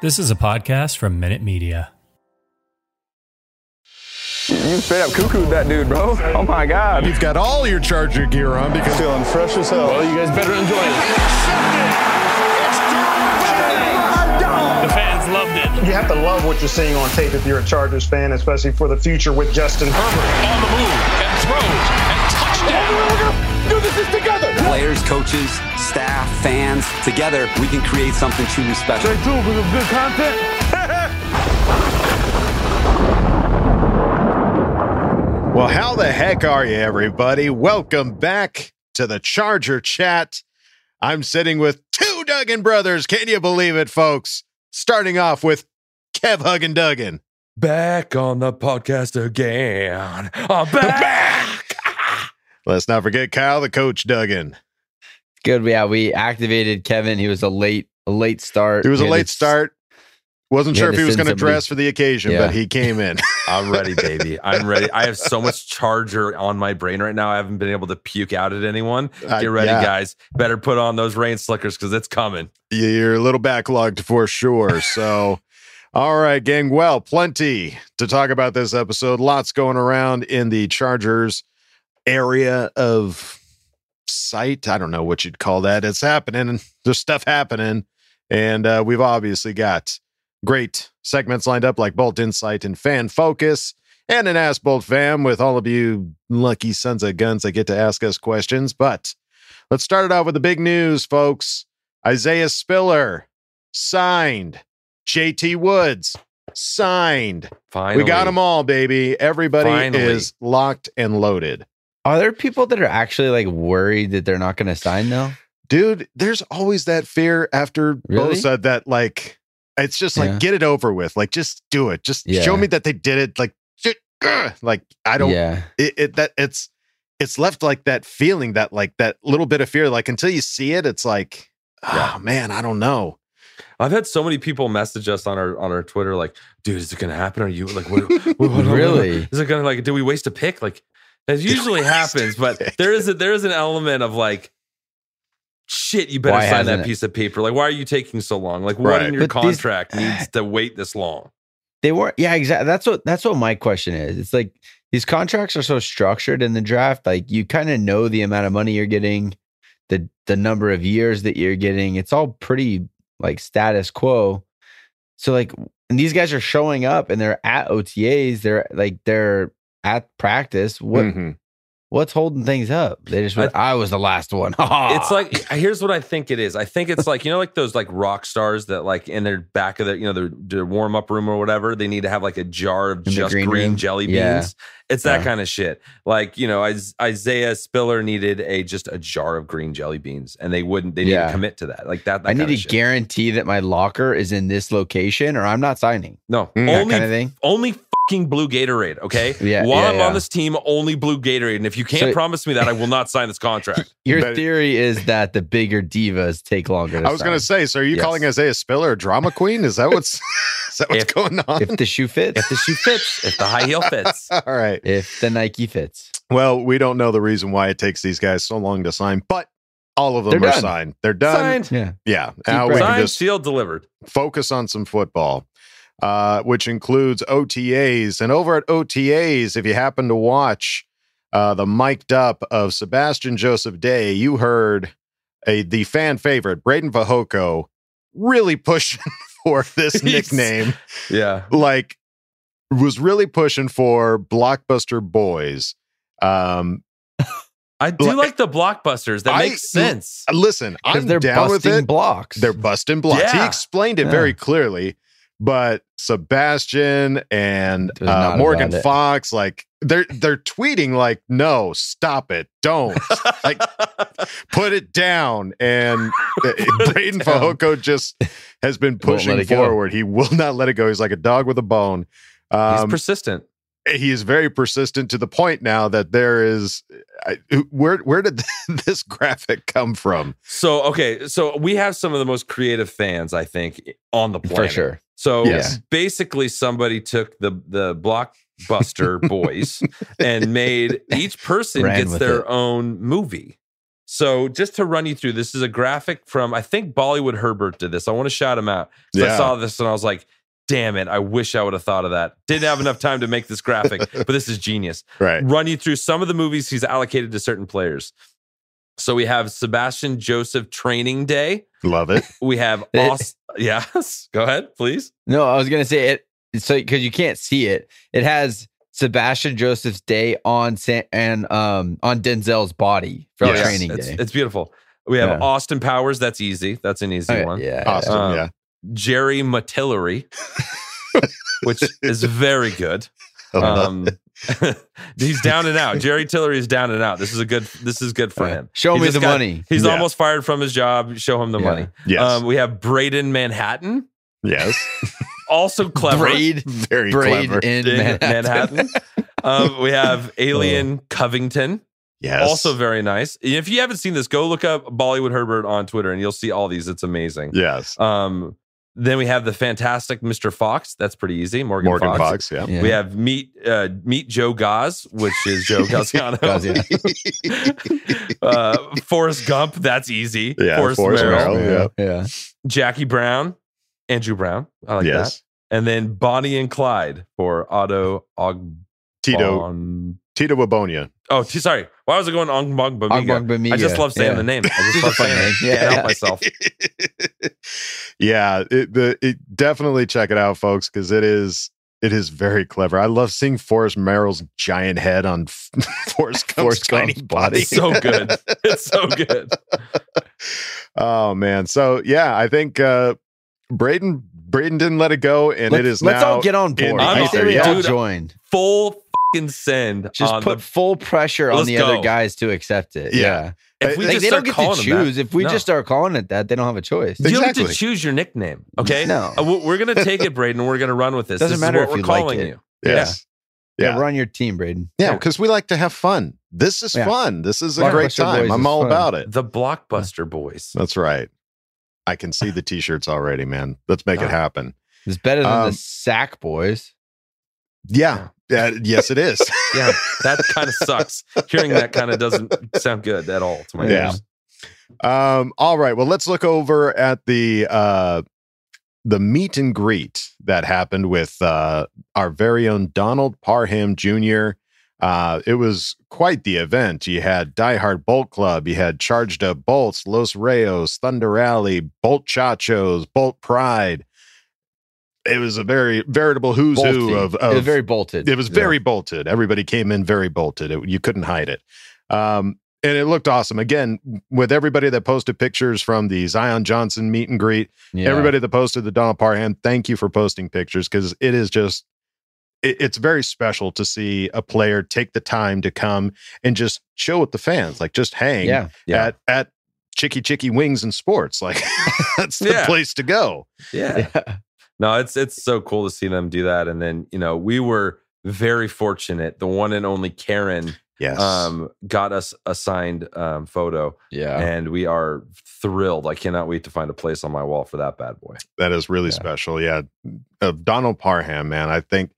This is a podcast from Minute Media. You straight up cuckooed that dude, bro. Oh my God. You've got all your Charger gear on because feeling fresh as hell. Well, you guys better enjoy it. The fans loved it. You have to love what you're seeing on tape if you're a Chargers fan, especially for the future with Justin Herbert. On the move and throws Players, coaches, staff, fans, together we can create something truly special. Stay tuned for some good content. Well, how the heck are you, everybody? Welcome back to the Charger Chat. I'm sitting with two Duggan brothers. Can you believe it, folks? Starting off with Kev Huggin Duggan. Back on the podcast again. I'm back. Let's not forget Kyle, the coach Duggan. Good. Yeah, we activated Kevin. He was a late, a late start. It was a late to- start. Wasn't sure if he was going to dress for the occasion, Yeah. but he came in. I'm ready, baby. I'm ready. I have so much charger on my brain right now. I haven't been able to puke out at anyone. Uh, Get ready, yeah. guys. Better put on those rain slickers because it's coming. You're a little backlogged for sure. So, all right, gang. Well, plenty to talk about this episode. Lots going around in the Chargers area of sight. I don't know what you'd call that. It's happening. There's stuff happening. And uh, we've obviously got great segments lined up like Bolt Insight and Fan Focus and an Ask Bolt fam with all of you lucky sons of guns that get to ask us questions. But let's start it out with the big news, folks. Isaiah Spiller signed. JT Woods signed. Finally. We got them all, baby. Everybody Finally. is locked and loaded. Are there people that are actually like worried that they're not going to sign though? Dude, there's always that fear after Really? Bosa that like it's just like Yeah. get it over with. Like just do it. Just Yeah. show me that they did it. Like like I don't Yeah. it, it that it's it's left like that feeling that like that little bit of fear like until you see it it's like oh man i don't know I've had so many people message us on our on our Twitter, like, dude, is it gonna happen? Are you like what, what- what- Really? Is it gonna like do we waste a pick? Like that usually happens, but there is a there is an element of like shit, you better Why sign that it? piece of paper. Like, why are you taking so long? Like, what in your But these- contract needs to wait this long? They weren't. Yeah, exactly. That's what. That's what my question is. It's like these contracts are so structured in the draft. Like you kind of know the amount of money you're getting, the the number of years that you're getting. It's all pretty like status quo. So like, and these guys are showing up and they're at OTAs. They're like they're at practice. What Mhm. what's holding things up? They just went, I, was the last one. It's like here's what I think it is. I think it's like you know, like those like rock stars that like in their back of their you know their, their warm up room or whatever. They need to have like a jar of In just green green, jelly beans. Yeah. It's that Yeah. kind of shit. Like you know, Isaiah Spiller needed a just a jar of green jelly beans, and they wouldn't. They need to commit to that. Like that. that I need to shit. guarantee that my locker is in this location, or I'm not signing. No, Mm. That only kind of thing. only fucking blue Gatorade. Okay. Yeah, While yeah, I'm yeah. on this team, only blue Gatorade. And if you can't So- promise me that, I will not sign this contract. Your But- theory is that the bigger divas take longer. To i was gonna say so are you Yes. calling isaiah spiller a drama queen is that what's is that what's If- going on if the shoe fits, if the shoe fits, if the high heel fits. all right if the Nike fits. well we don't know the reason why it takes these guys so long to sign but all of them They're are done. signed they're done Signed, Yeah, yeah now we signed, just sealed, delivered. focus on some football, uh, which includes OTAs. And over at OTAs, if you happen to watch uh, the mic'd up of Sebastian Joseph Day, you heard a the fan favorite, Breiden Fehoko, really pushing for this nickname. Yeah. Like, was really pushing for Blockbuster Boys. Um, I do Like- like the blockbusters. That I- makes sense. listen, I'm they're down with busting it. blocks. They're busting blocks. He explained it Yeah. very clearly, but Sebastian and uh, Morgan. Fox, like they're they're tweeting like, "No, stop it, don't like put it down." And uh, Breiden. Fehoko just has been pushing it go. forward. He will not let it go. He's like a dog with a bone. He's Um, persistent. he is very persistent to the point now that there is I, where where did this graphic come from? So okay, so we have some of the most creative fans, I think, on the planet. for sure. So basically, somebody took the the blockbuster boys and made each person Ran gets their it. own movie. So just to run you through, this is a graphic from I think Bollywood Herbert did this. I want to shout him out. So I saw this and I was like, damn it, I wish I would have thought of that. Didn't have enough time to make this graphic, but this is genius. Right. Run you through some of the movies he's allocated to certain players. So we have Sebastian Joseph Training Day. Love it. We have It- Aust- yes. Go ahead, please. No, I was gonna say it. So because you can't see it, it has Sebastian Joseph's day on San, and um on Denzel's body for Yes. training it's, day. it's beautiful. We have Yeah. Austin Powers. That's easy. That's an easy Okay, one. Yeah, Awesome. Um, yeah. Jerry Matillery, which is very good. Um, he's down and out. Jerry Tillery is down and out. This is a good. This is good for Yeah. him. Show He me the got- money. He's Yeah. almost fired from his job. Show him the Yeah. money. yes. Um, we have Braden Manhattan, yes. also clever. Braid, Very braid clever. in in Manhattan. Manhattan. um, we have Alien Covington, yes. also very nice. If you haven't seen this, go look up Bollywood Herbert on Twitter, and you'll see all these. It's amazing. yes. Um, then we have the fantastic Mr. Fox. That's pretty easy. Morgan, Morgan Fox. Fox. yeah. Yeah. We have meet uh, meet Joe Gaz, which is Joe Gaziano. uh, Forrest Gump. That's easy. Yeah, Forrest, Forrest Merrill. Merrill. yeah. yeah. Jackie Brown, Andrew Brown. I like yes. that. And then Bonnie and Clyde for Otto Og. Tito Tito Wabonia. Oh, t- sorry. Why was I going Ong Bong Bamiga? Ogbongbemiga. I just love saying Yeah. the name. I just love saying it. Yeah. Can't help myself. yeah, it, the it definitely check it out, folks, because it is it is very clever. I love seeing Forrest Merrill's giant head on F- Forrest Gump's tiny Gump's body. body. So good. It's so good. oh man, so yeah, I think uh Breiden Breiden didn't let it go, and let's, it is let's now all get on board. in I'm, say we yeah. all Dude, join. Full fucking send. Just on put the, full pressure on the go. other guys to accept it. Yeah. Yeah. if we Like, just they start don't get calling to them that- choose. if we No. just start calling it that, they don't have a choice. You don't get to choose your nickname. Okay. No. Uh, we- We're going to take it, Breiden. We're going to run with this. Doesn't this matter is what if we're you like calling it. you. Yes. Yeah, Yeah. we're on your team, Breiden. Yeah, because we like to have fun. This is Yeah. fun. This is a great time. I'm all fun. about it. The Blockbuster Boys. That's right. I can see the t-shirts already, man. Let's make it Ah. happen. It's better than Um, the Sack Boys. Yeah. Yeah, yes, it is. Yeah, that kind of sucks. Hearing that kind of doesn't sound good at all to my Yeah. ears. Um, all right. Well, let's look over at the uh the meet and greet that happened with uh our very own Donald Parham Jr. Uh, it was quite the event. You had Die Hard Bolt Club, you had Charged Up Bolts, Los Rayos, Thunder Alley, Bolt Chachos, Bolt Pride. It was a very veritable who's who Bolty. of, it was very bolted. it was Yeah. very bolted. Everybody came in very bolted. It- you couldn't hide it. Um, and it looked awesome. Again, with everybody that posted pictures from the Zion Johnson meet and greet, Yeah. everybody that posted the Donald Parham, thank you for posting pictures because it is just, it, it's very special to see a player take the time to come and just chill with the fans, like just hang Yeah. Yeah. at at Chicky Chicky Wings and Sports. Like that's the Yeah. place to go. Yeah. No, it's it's so cool to see them do that. And then, you know, we were very fortunate. The one and only Karen Yes. um got us a signed um photo Yeah. and we are thrilled. I cannot wait to find a place on my wall for that bad boy. That is really Yeah. special. Yeah. Uh, Donald Parham, man, I think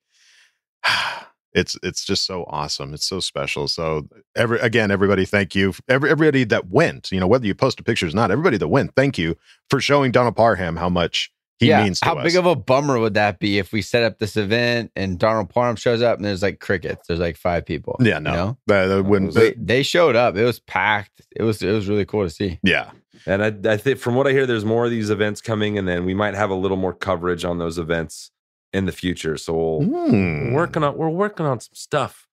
it's it's just so awesome. It's so special. So every again, everybody, thank you. Every everybody that went, you know, whether you posted pictures or not, everybody that went, thank you for showing Donald Parham how much he yeah. means to How us. big of a bummer would that be if we set up this event and Donald Parham shows up and there's like crickets? There's like five people. yeah, you no. know? That- that wouldn't- They, they showed up. It was packed. It was it was really cool to see. yeah. And I, I think from what I hear, there's more of these events coming, and then we might have a little more coverage on those events in the future. So we'll, Hmm. we're working on we're working on some stuff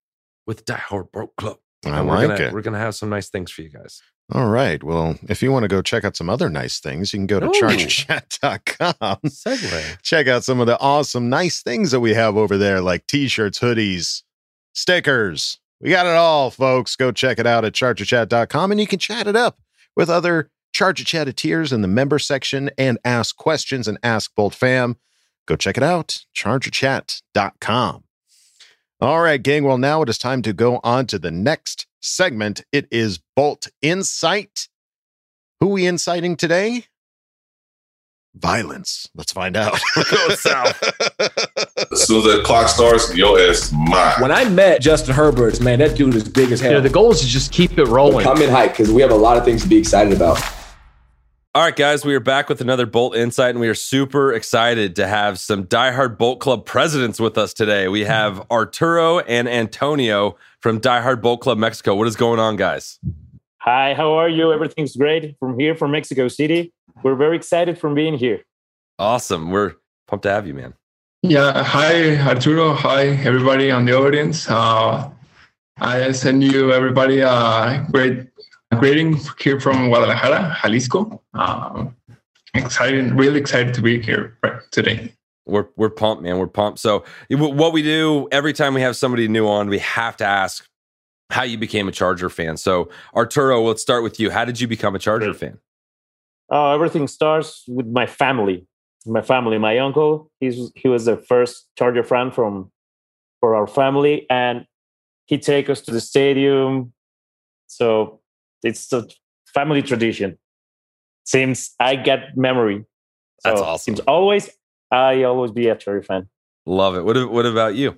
with Die Hard Bolt Club. I like gonna, it. We're gonna have some nice things for you guys. All right. Well, if you want to go check out some other nice things, you can go to Ooh. chargerchat.com. Segue. Check out some of the awesome, nice things that we have over there, like t shirts, hoodies, stickers. We got it all, folks. Go check it out at chargerchat.com and you can chat it up with other Charger Chatteteers in the member section and ask questions and ask Bolt Fam. Go check it out, chargerchat.com. All right, gang. Well, now it is time to go on to the next segment. It is Bolt Insight. Who we inciting today? Violence. Let's find out. South. As soon as that clock starts, your ass is mine. When I met Justin Herbert, man, that dude is big as hell. You know, the goal is to just keep it rolling. Come in hype because we have a lot of things to be excited about. All right, guys, we are back with another Bolt Insight, and we are super excited to have some diehard Bolt Club presidents with us today. We have Arturo and Antonio from Diehard Bolt Club Mexico. What is going on, guys? Hi, how are you? Everything's great from here from Mexico City. We're very excited from being here. Awesome. We're pumped to have you, man. Yeah, hi Arturo. Hi everybody on the audience. Uh, I send you everybody a great greeting here from Guadalajara, Jalisco. Um, excited, really excited to be here today. We're we're pumped, man. We're pumped. So what we do every time we have somebody new on, we have to ask how you became a Charger fan. So Arturo, let's start with you. How did you become a Charger fan? Uh, everything starts with my family. My family, my uncle, he's he was the first Charger fan from for our family, and he take us to the stadium. So it's a family tradition. Since I get memory, so That's awesome. Since always, I always be a Charger fan. Love it. What what about you?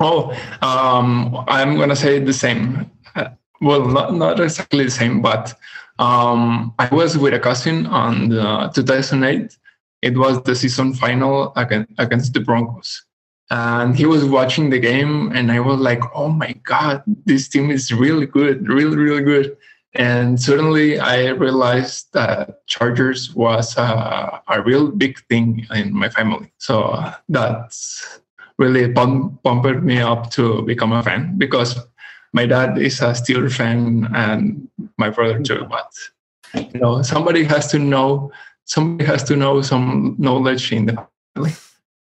Oh, um, I'm gonna say the same. Uh, well, not not exactly the same, but um, I was with a cousin on the 2008. It was the season final against, against the Broncos, and he was watching the game, and I was like, "Oh my god, this team is really good, really, really good." And suddenly, I realized that Chargers was a, a real big thing in my family. So uh, that's really pump, pumped me up to become a fan because my dad is a Steelers fan and my brother too. But you know, somebody has to know. Somebody has to know some knowledge in the family.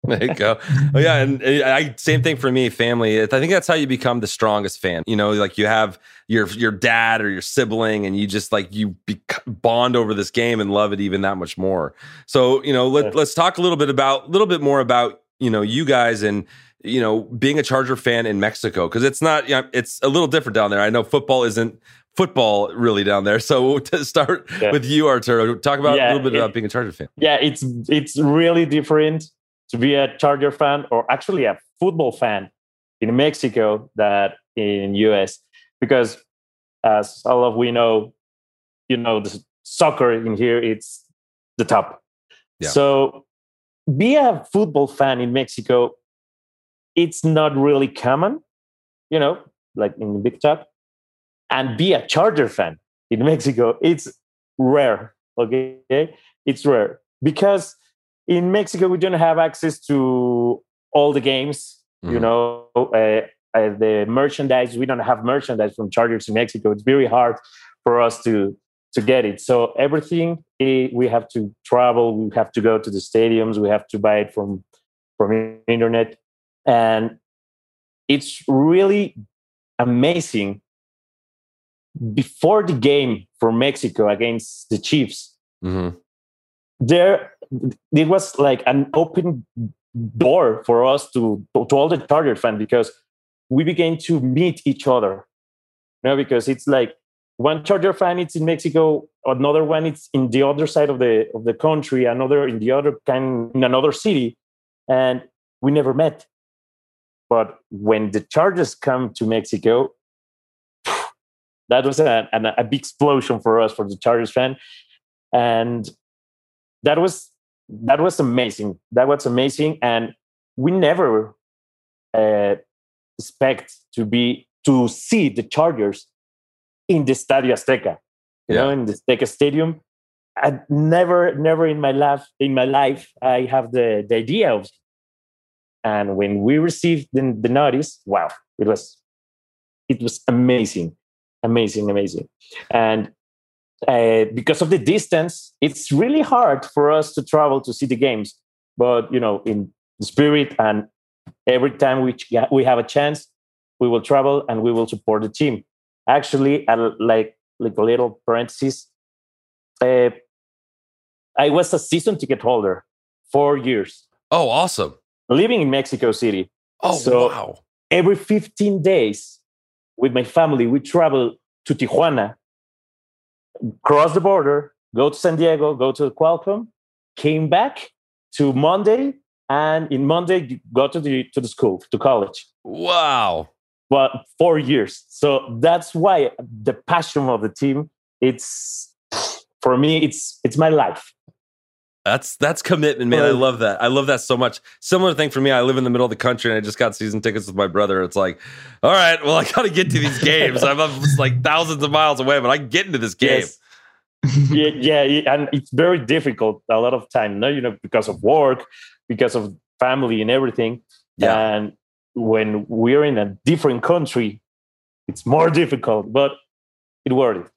There you go. Oh, yeah, and uh, I same thing for me, family. I think that's how you become the strongest fan. You know, like you have your your dad or your sibling, and you just like you be, bond over this game and love it even that much more. So you know, let, let's talk a little bit about a little bit more about you know you guys and you know being a Charger fan in Mexico because it's not you know, it's a little different down there. I know football isn't football really down there. So to start Yeah. with you, Arturo, talk about a little bit it- about being a Charger fan. yeah it's it's really different to be a charger fan or actually a football fan in mexico that in us because as all of we know you know the soccer in here it's the top. Yeah. so be a football fan in mexico it's not really common you know like in the big top. And be a charger fan in mexico it's rare okay? It's rare. Because in Mexico we don't have access to all the games. You Mhm. know, uh, uh, the merchandise we don't have merchandise from Chargers in Mexico. It's very hard for us to to get it. So everything eh, we have to travel. We have to go to the stadiums. We have to buy it from from internet, and it's really amazing. Before the game for Mexico against the Chiefs, Mm-hmm. there it was like an open door for us to to all the Charger fan because we began to meet each other. You know, because it's like one Charger fan it's in Mexico, another one it's in the other side of the of the country, another in the other kind in another city, and we never met. But when the Chargers come to Mexico, that was a, an- a big explosion for us for the Chargers fan, and that was that was amazing. That was amazing, and we never uh, expect to be to see the Chargers in the Estadio Azteca. you know, in the Azteca Stadium. I never, never in my life, in my life, I have the, the idea of. And when we received the, the notice, wow, it was, it was amazing, amazing, amazing. And uh, because of the distance, it's really hard for us to travel to see the games. But you know, in spirit and every time we we have a chance, we will travel and we will support the team. Actually, uh, like like a little parenthesis, uh, I was a season ticket holder four years. Oh, awesome! Living in Mexico City. Oh, so wow! Every 15 days, with my family, we travel to Tijuana, cross the border, go to San Diego, go to Qualcomm, came back to Monday, and in Monday you go to the to the school to college. Wow! But four years, so that's why the passion of the team. It's for me. It's it's my life. That's that's commitment, man. I love that. I love that so much. Similar thing for me. I live in the middle of the country, and I just got season tickets with my brother. It's like, all right, well, I got to get to these games. I'm like thousands of miles away, but I get into this game. Yes. yeah, yeah, and it's very difficult a lot of time. No, you know, because of work, because of family and everything. Yeah. And when we're in a different country, it's more difficult, but it worth it.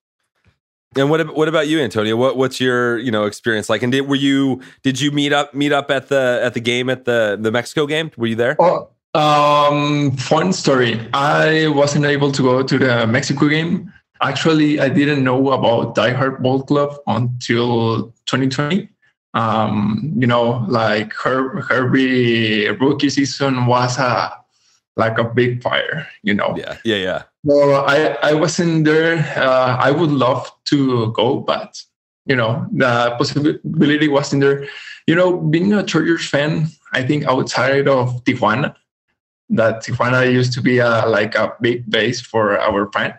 And what what about you, Antonio? What what's your you know experience like? And did were you did you meet up meet up at the at the game at the the Mexico game? Were you there? Oh, um, fun story. I wasn't able to go to the Mexico game. Actually, I didn't know about Die Hard Bolt Club until 2020. Um, you know, like Her- Herbie rookie season was a like a big fire. You know. Yeah, yeah, yeah. Well, I, I wasn't there. Uh, I would love to go, but you know the possibility wasn't there. You know, being a Chargers fan, I think outside of Tijuana, that Tijuana used to be a, like a big base for our fan.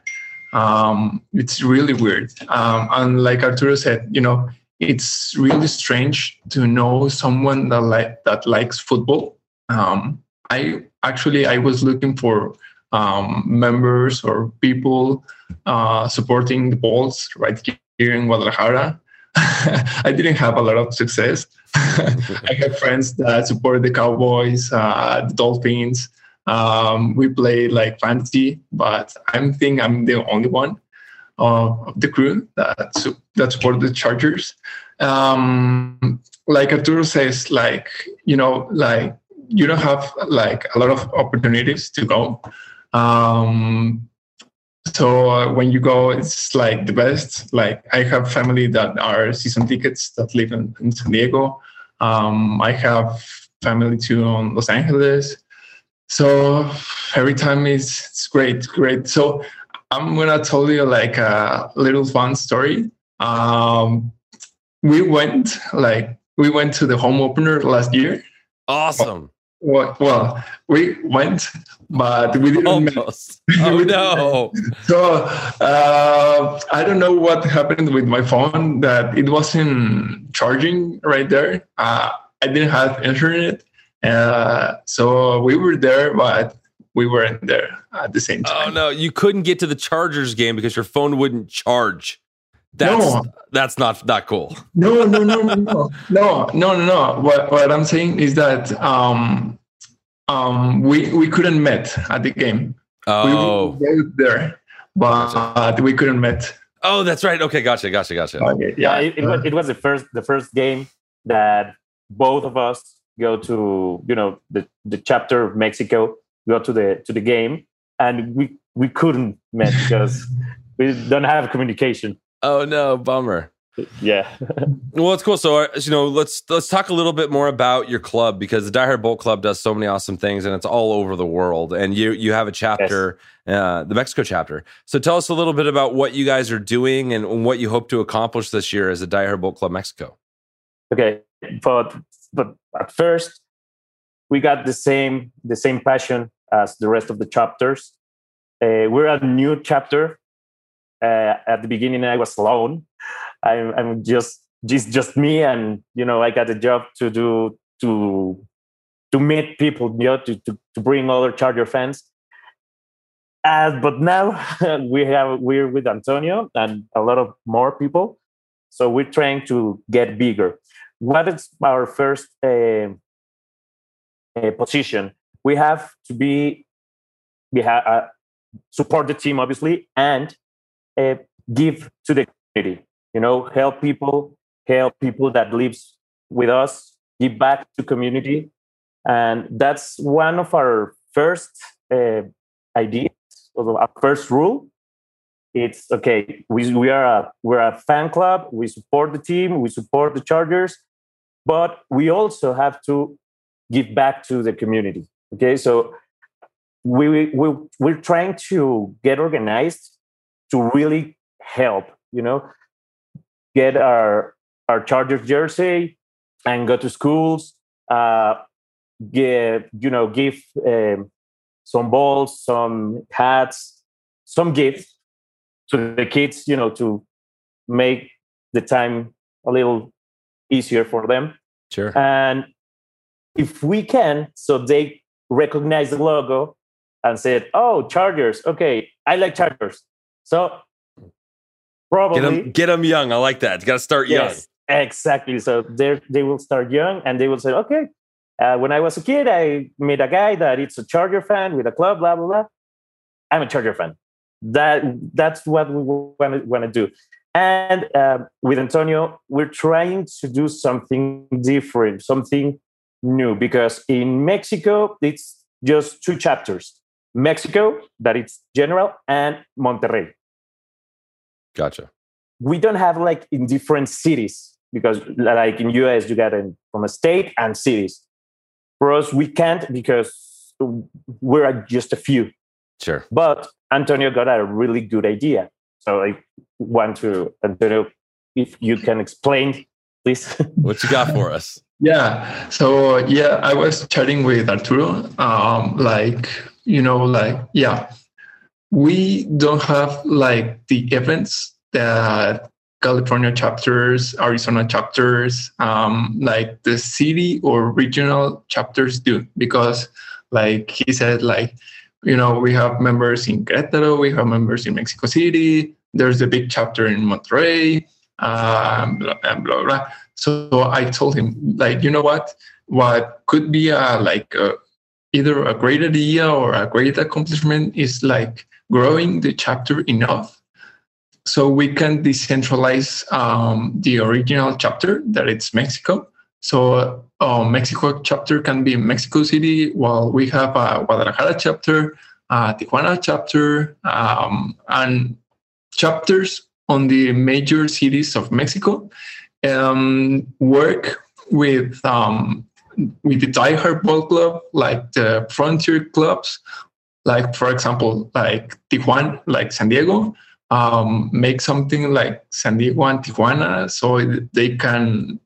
Um, it's really weird. Um, and like Arturo said, you know, it's really strange to know someone that like that likes football. Um, I actually I was looking for um, members or people uh, supporting the Bolts right here in Guadalajara. I didn't have a lot of success. I have friends that support the Cowboys, uh, the Dolphins. Um, we play like fantasy, but I think I'm the only one of the crew that su- that support the Chargers. Um, like Arturo says, like you know, like you don't have like a lot of opportunities to go. Um, so uh, when you go, it's like the best. Like I have family that are season tickets that live in, in San Diego. Um, I have family too in Los Angeles. So every time is it's great, great. So I'm gonna tell you like a little fun story. Um, we went like we went to the home opener last year. Awesome. Well, well we went, but we didn't. Almost. Oh no! so uh, I don't know what happened with my phone that it wasn't charging right there. Uh, I didn't have internet, uh, so we were there, but we weren't there at the same time. Oh no! You couldn't get to the Chargers game because your phone wouldn't charge that's no. that's not that cool. no, no, no, no, no, no, no, no. What what I'm saying is that um, um, we we couldn't met at the game. Oh, we were oh. there, but we couldn't met. Oh, that's right. Okay, gotcha, gotcha, gotcha. Okay, yeah, yeah it, it, was, it was the first the first game that both of us go to. You know, the the chapter of Mexico go to the to the game, and we we couldn't met because we don't have communication. Oh no, bummer. Yeah. Well, it's cool. So, uh, you know, let's let's talk a little bit more about your club because the Die Hard Bolt Club does so many awesome things, and it's all over the world. And you you have a chapter, uh, the Mexico chapter. So, tell us a little bit about what you guys are doing and what you hope to accomplish this year as a Die Hard Bolt Club Mexico. Okay, but but at first we got the same the same passion as the rest of the chapters. Uh, we're a new chapter. Uh, at the beginning, I was alone. I'm, I'm just just just me, and you know, I got a job to do to to meet people, you know, to to, to bring other Charger fans. Uh, but now we have we're with Antonio and a lot of more people, so we're trying to get bigger. What is our first uh, uh, position? We have to be we have uh, support the team obviously and uh, give to the community. You know, help people, help people that lives with us, give back to community, and that's one of our first uh, ideas our first rule. It's okay we, we are a we're a fan club. We support the team. We support the chargers. But we also have to give back to the community okay? So we, we we're trying to get organized to really help you know get our our chargers jersey and go to schools uh give you know give um, some balls, some hats, some gifts to the kids, you know, to make the time a little easier for them. Sure. And if we can, so they recognize the logo and said, "Oh, Chargers. Okay, I like Chargers." So probably get them, get them young. I like that. You got to start yes, young. Exactly. So they they will start young, and they will say, "Okay, uh, when I was a kid, I met a guy that it's a Charger fan with a club, blah blah blah. I'm a Charger fan. That that's what we want to do. And uh, with Antonio, we're trying to do something different, something new, because in Mexico it's just two chapters: Mexico, that it's general, and Monterrey. Gotcha. We don't have like in different cities because, like in US, you got in, from a state and cities for us, we can't because we're just a few. Sure. But Antonio got a really good idea. So I want to, Antonio, if you can explain, please. what you got for us? Yeah. So yeah, I was chatting with Arturo. Um, like, you know, like, yeah, we don't have like the events that California chapters, Arizona chapters, um, like the city or regional chapters do, because like he said, like, you know, we have members in Querétaro, we have members in Mexico City, there's a big chapter in Monterrey, um, blah, blah, blah. So I told him, like, you know what, what could be a, like, a, either a great idea or a great accomplishment is like growing the chapter enough so we can decentralize um, the original chapter that it's Mexico. So uh, Mexico chapter can be Mexico City, while we have a Guadalajara chapter, a Tijuana chapter, um, and chapters on the major cities of Mexico um, work with um, with the diehard bolt club, like the frontier clubs, like for example, like Tijuana, like San Diego, um, make something like San Diego and Tijuana so they can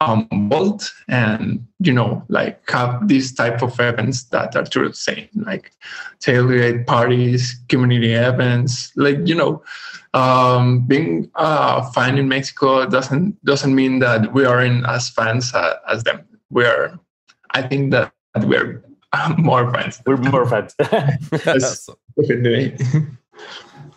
um, vault and you know like have these type of events that are true saying like tailgate parties community events like you know um, being a fan in mexico doesn't doesn't mean that we aren't as fans uh, as them we are i think that we're more fans we're more fans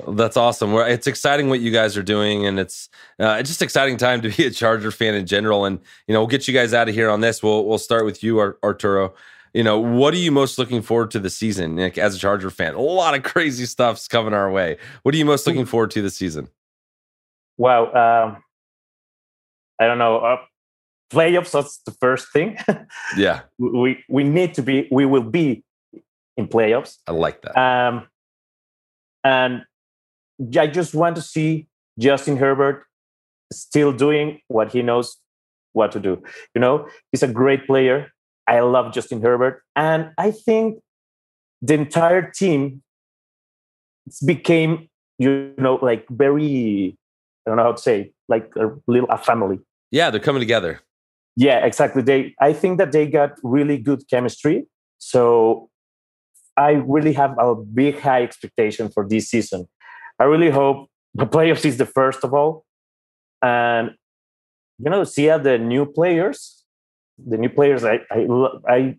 That's awesome. It's exciting what you guys are doing, and it's uh, just exciting time to be a Charger fan in general. And you know, we'll get you guys out of here on this. We'll we'll start with you, Arturo. You know, what are you most looking forward to the season like, as a Charger fan? A lot of crazy stuff's coming our way. What are you most looking forward to this season? Wow, um, I don't know. Uh, playoffs. That's the first thing. yeah, we we need to be. We will be in playoffs. I like that. Um, and I just want to see Justin Herbert still doing what he knows what to do. You know, he's a great player. I love Justin Herbert. And I think the entire team became, you know, like very, I don't know how to say, like a little a family. Yeah, they're coming together. Yeah, exactly. They I think that they got really good chemistry. So I really have a big high expectation for this season. I really hope the playoffs is the first of all, and you know, see the new players, the new players. I I I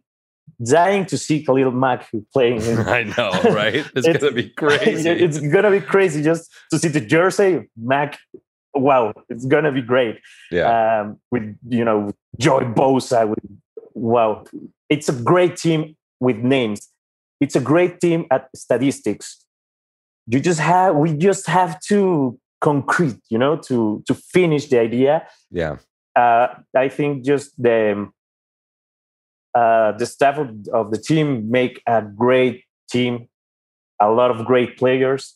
dying to see Khalil Mack playing. I know, right? It's, it's gonna be crazy. It's gonna be crazy just to see the jersey Mack. Wow, it's gonna be great. Yeah. Um, with you know Joey Bosa. With wow, it's a great team with names. It's a great team at statistics. You just have we just have to concrete, you know, to to finish the idea. Yeah. Uh, I think just the uh, the staff of, of the team make a great team, a lot of great players.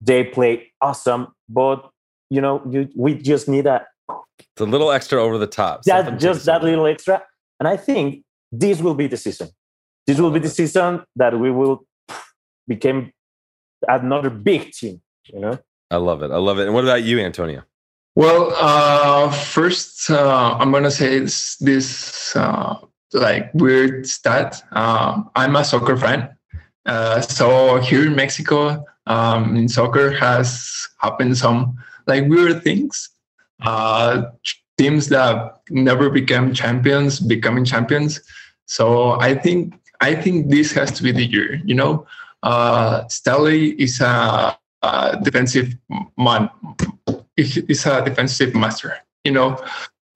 They play awesome, but you know, you, we just need a it's a little extra over the top. That just that little extra, and I think this will be the season. This will be the season that we will become another big team. You know. I love it. I love it. And what about you, Antonio? Well, uh, first, uh, I'm gonna say this, this uh, like weird stat. Um, I'm a soccer fan, uh, so here in Mexico, um, in soccer has happened some like weird things. Uh, teams that never became champions becoming champions. So I think I think this has to be the year. You know, uh, Staley is a, a defensive man. He's a defensive master. You know,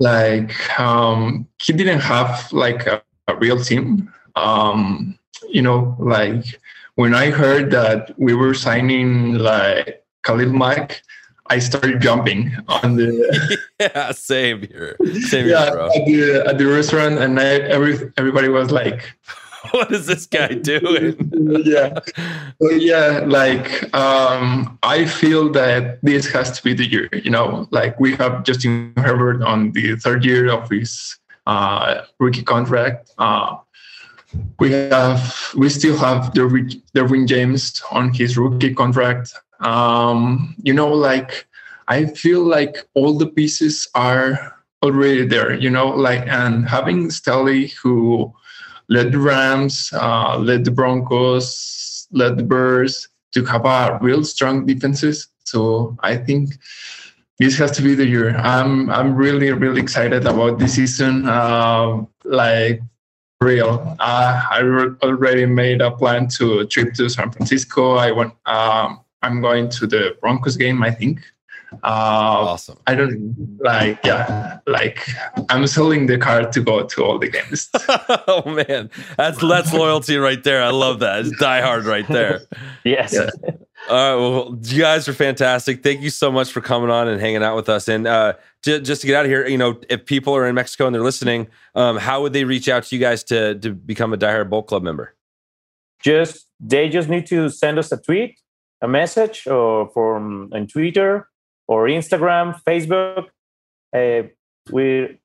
like um, he didn't have like a, a real team. Um, you know, like when I heard that we were signing like Khalil Mack, I started jumping on the yeah, same here, same yeah, here, bro. At the, at the restaurant, and I, every everybody was like, "What is this guy doing?" yeah, so yeah. Like, um, I feel that this has to be the year. You know, like we have Justin Herbert on the third year of his uh, rookie contract. Uh, we have we still have Derwin, Derwin James on his rookie contract um, you know like i feel like all the pieces are already there you know like and having Staley who led the rams uh, led the broncos led the bears to have a real strong defenses. So i think this has to be the year. I'm i'm really really excited about this season uh, like real. Uh, i already made a plan to trip to san francisco. I want um, I'm going to the Broncos game, I think. Uh, awesome. I don't like, yeah, like I'm selling the car to go to all the games. oh man, that's that's loyalty right there. I love that. It's die hard right there. yes. Yeah. All right. Well, you guys are fantastic. Thank you so much for coming on and hanging out with us. And uh, to, just to get out of here, you know, if people are in Mexico and they're listening, um, how would they reach out to you guys to to become a Die Hard Bolt Club member? Just they just need to send us a tweet a message or from on Twitter or Instagram, Facebook. Uh, we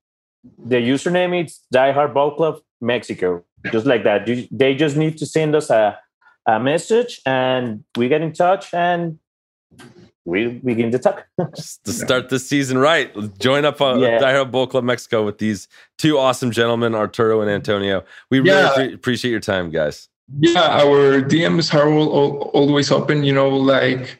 the username is Diehard Bolt Club Mexico, just like that. They just need to send us a a message and we get in touch and we begin to talk. Just to start this season right. Join up on yeah. Die Hard Bolt Club Mexico with these two awesome gentlemen, Arturo and Antonio. We really yeah. pre- appreciate your time, guys yeah our dms are all, always open you know like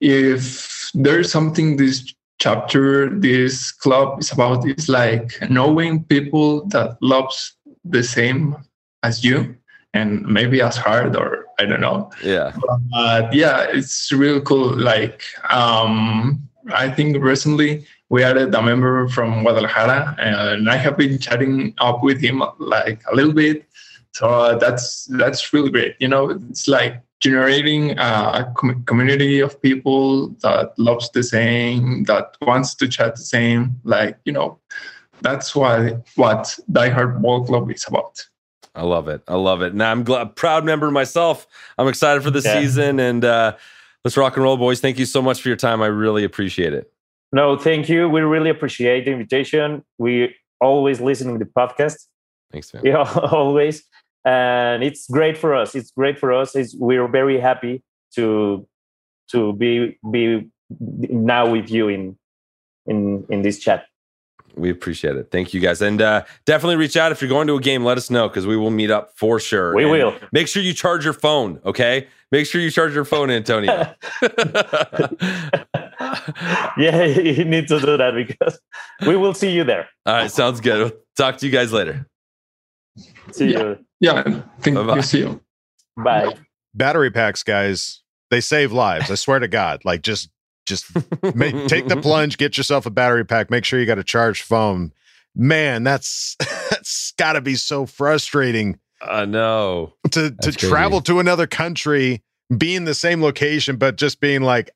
if there's something this chapter this club is about is like knowing people that loves the same as you and maybe as hard or i don't know. Yeah. But yeah it's real cool like um i think recently we added a member from guadalajara and i have been chatting up with him like a little bit so uh, that's that's really great. You know, it's like generating a com- community of people that loves the same, that wants to chat the same. Like you know, that's why what Die Hard Bolt Club is about. I love it. I love it. Now I'm glad, proud member myself. I'm excited for the yeah. season and uh, let's rock and roll, boys. Thank you so much for your time. I really appreciate it. No, thank you. We really appreciate the invitation. We always listen to the podcast. Thanks, man. Yeah, always and it's great for us. It's great for us. It's, we're very happy to to be be now with you in in in this chat. We appreciate it. Thank you guys. And uh, definitely reach out if you're going to a game. Let us know because we will meet up for sure. We will. make sure you charge your phone okay? Make sure you charge your phone antonio. Yeah you need to do that because we will see you there. All right sounds good. Talk to you guys later See you. Yeah, thank you. See you. Bye. Battery packs, guys, they save lives. I swear to God. Like just just make, take the plunge, get yourself a battery pack, make sure you got a charged phone. Man, that's that's got to be so frustrating. I know. To to travel to another country, be in the same location, but just being like, hey,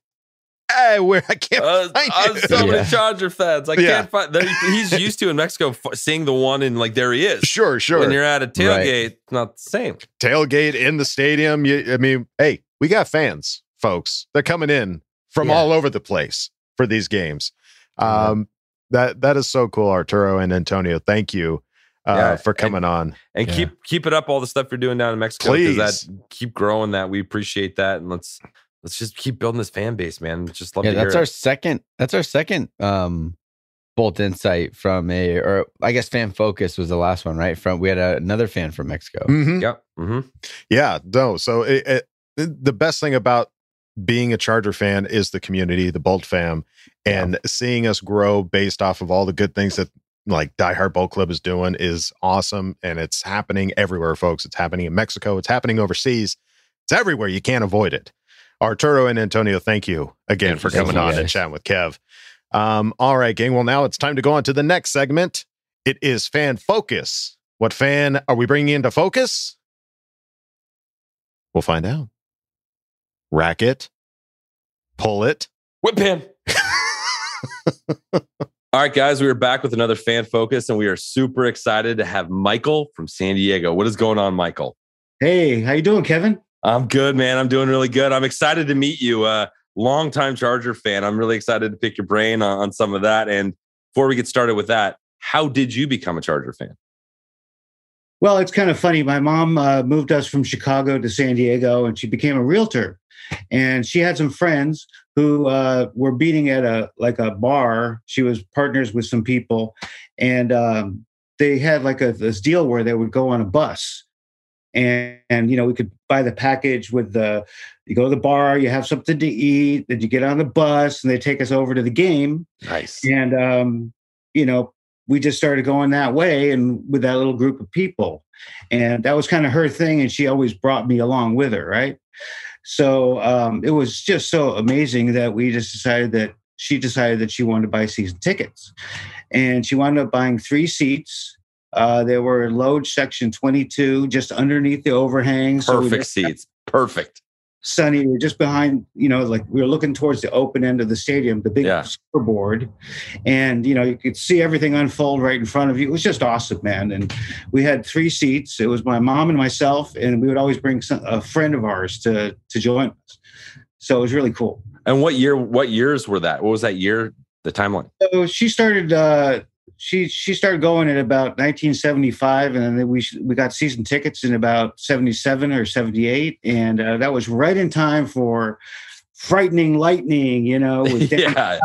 where I can't Uh, find you. so many Charger fans. I Yeah. can't find. He's used to in Mexico f- seeing the one and like there he is. Sure, sure. When you're at a tailgate, it's not the same. tailgate in the stadium. You, I mean, hey, we got fans, folks. They're coming in from Yeah. all over the place for these games. Um, that that is so cool, Arturo and Antonio. Thank you uh, for coming on. And Yeah. keep keep it up all the stuff you're doing down in Mexico Please. that keep growing that. We appreciate that and let's let's just keep building this fan base, man. Just love yeah, to that's hear our it. second. That's our second um, bolt insight from a, or I guess fan focus was the last one, right? From we had a, another fan from Mexico. Mhm. Yep. hmm Yeah, no. So it, it, the best thing about being a Charger fan is the community, the Bolt fam, and seeing us grow based off of all the good things that like Die Hard Bolt Club is doing is awesome. And it's happening everywhere, folks. It's happening in Mexico. It's happening overseas. It's everywhere. You can't avoid it. Arturo and Antonio, thank you again Thank for you coming much, on and chatting with Kev. Um, all right, gang. Well, now it's time to go on to the next segment. It is fan focus. What fan are we bringing into focus? We'll find out. Rack it, pull it. Whip him. All right, guys, we are back with another fan focus, and we are super excited to have Michael from San Diego. What is going on, Michael? Hey, how you doing, Kevin? I'm good, man. I'm doing really good. I'm excited to meet you. Uh, longtime Charger fan. I'm really excited to pick your brain on, on some of that. And before we get started with that, how did you become a Charger fan? Well, it's kind of funny. My mom uh, moved us from Chicago to San Diego, and she became a realtor. And she had some friends who uh, were beating at a like a bar. She was partners with some people, and um, they had like a this deal where they would go on a bus, and and you know we could buy the package with the you go to the bar, you have something to eat, then you get on the bus, and they take us over to the game. Nice. And um, you know, we just started going that way and with that little group of people. And that was kind of her thing. And she always brought me along with her, right? So um, it was just so amazing that we just decided that she decided that she wanted to buy season tickets. And she wound up buying three seats. Uh, they were in loge section 22, just underneath the overhang. So Perfect just- seats. Perfect. sunny. we are just behind, you know, like we were looking towards the open end of the stadium, the big Yeah. scoreboard, and you know, you could see everything unfold right in front of you. It was just awesome, man. And we had three seats. It was my mom and myself, and we would always bring some, a friend of ours to to join us. So it was really cool. And what year? What years were that? What was that year? The timeline. So she started. uh she she started going at about 1975, and then we we got season tickets in about 77 or 78, and uh, that was right in time for frightening lightning, you know, with Dan Yeah.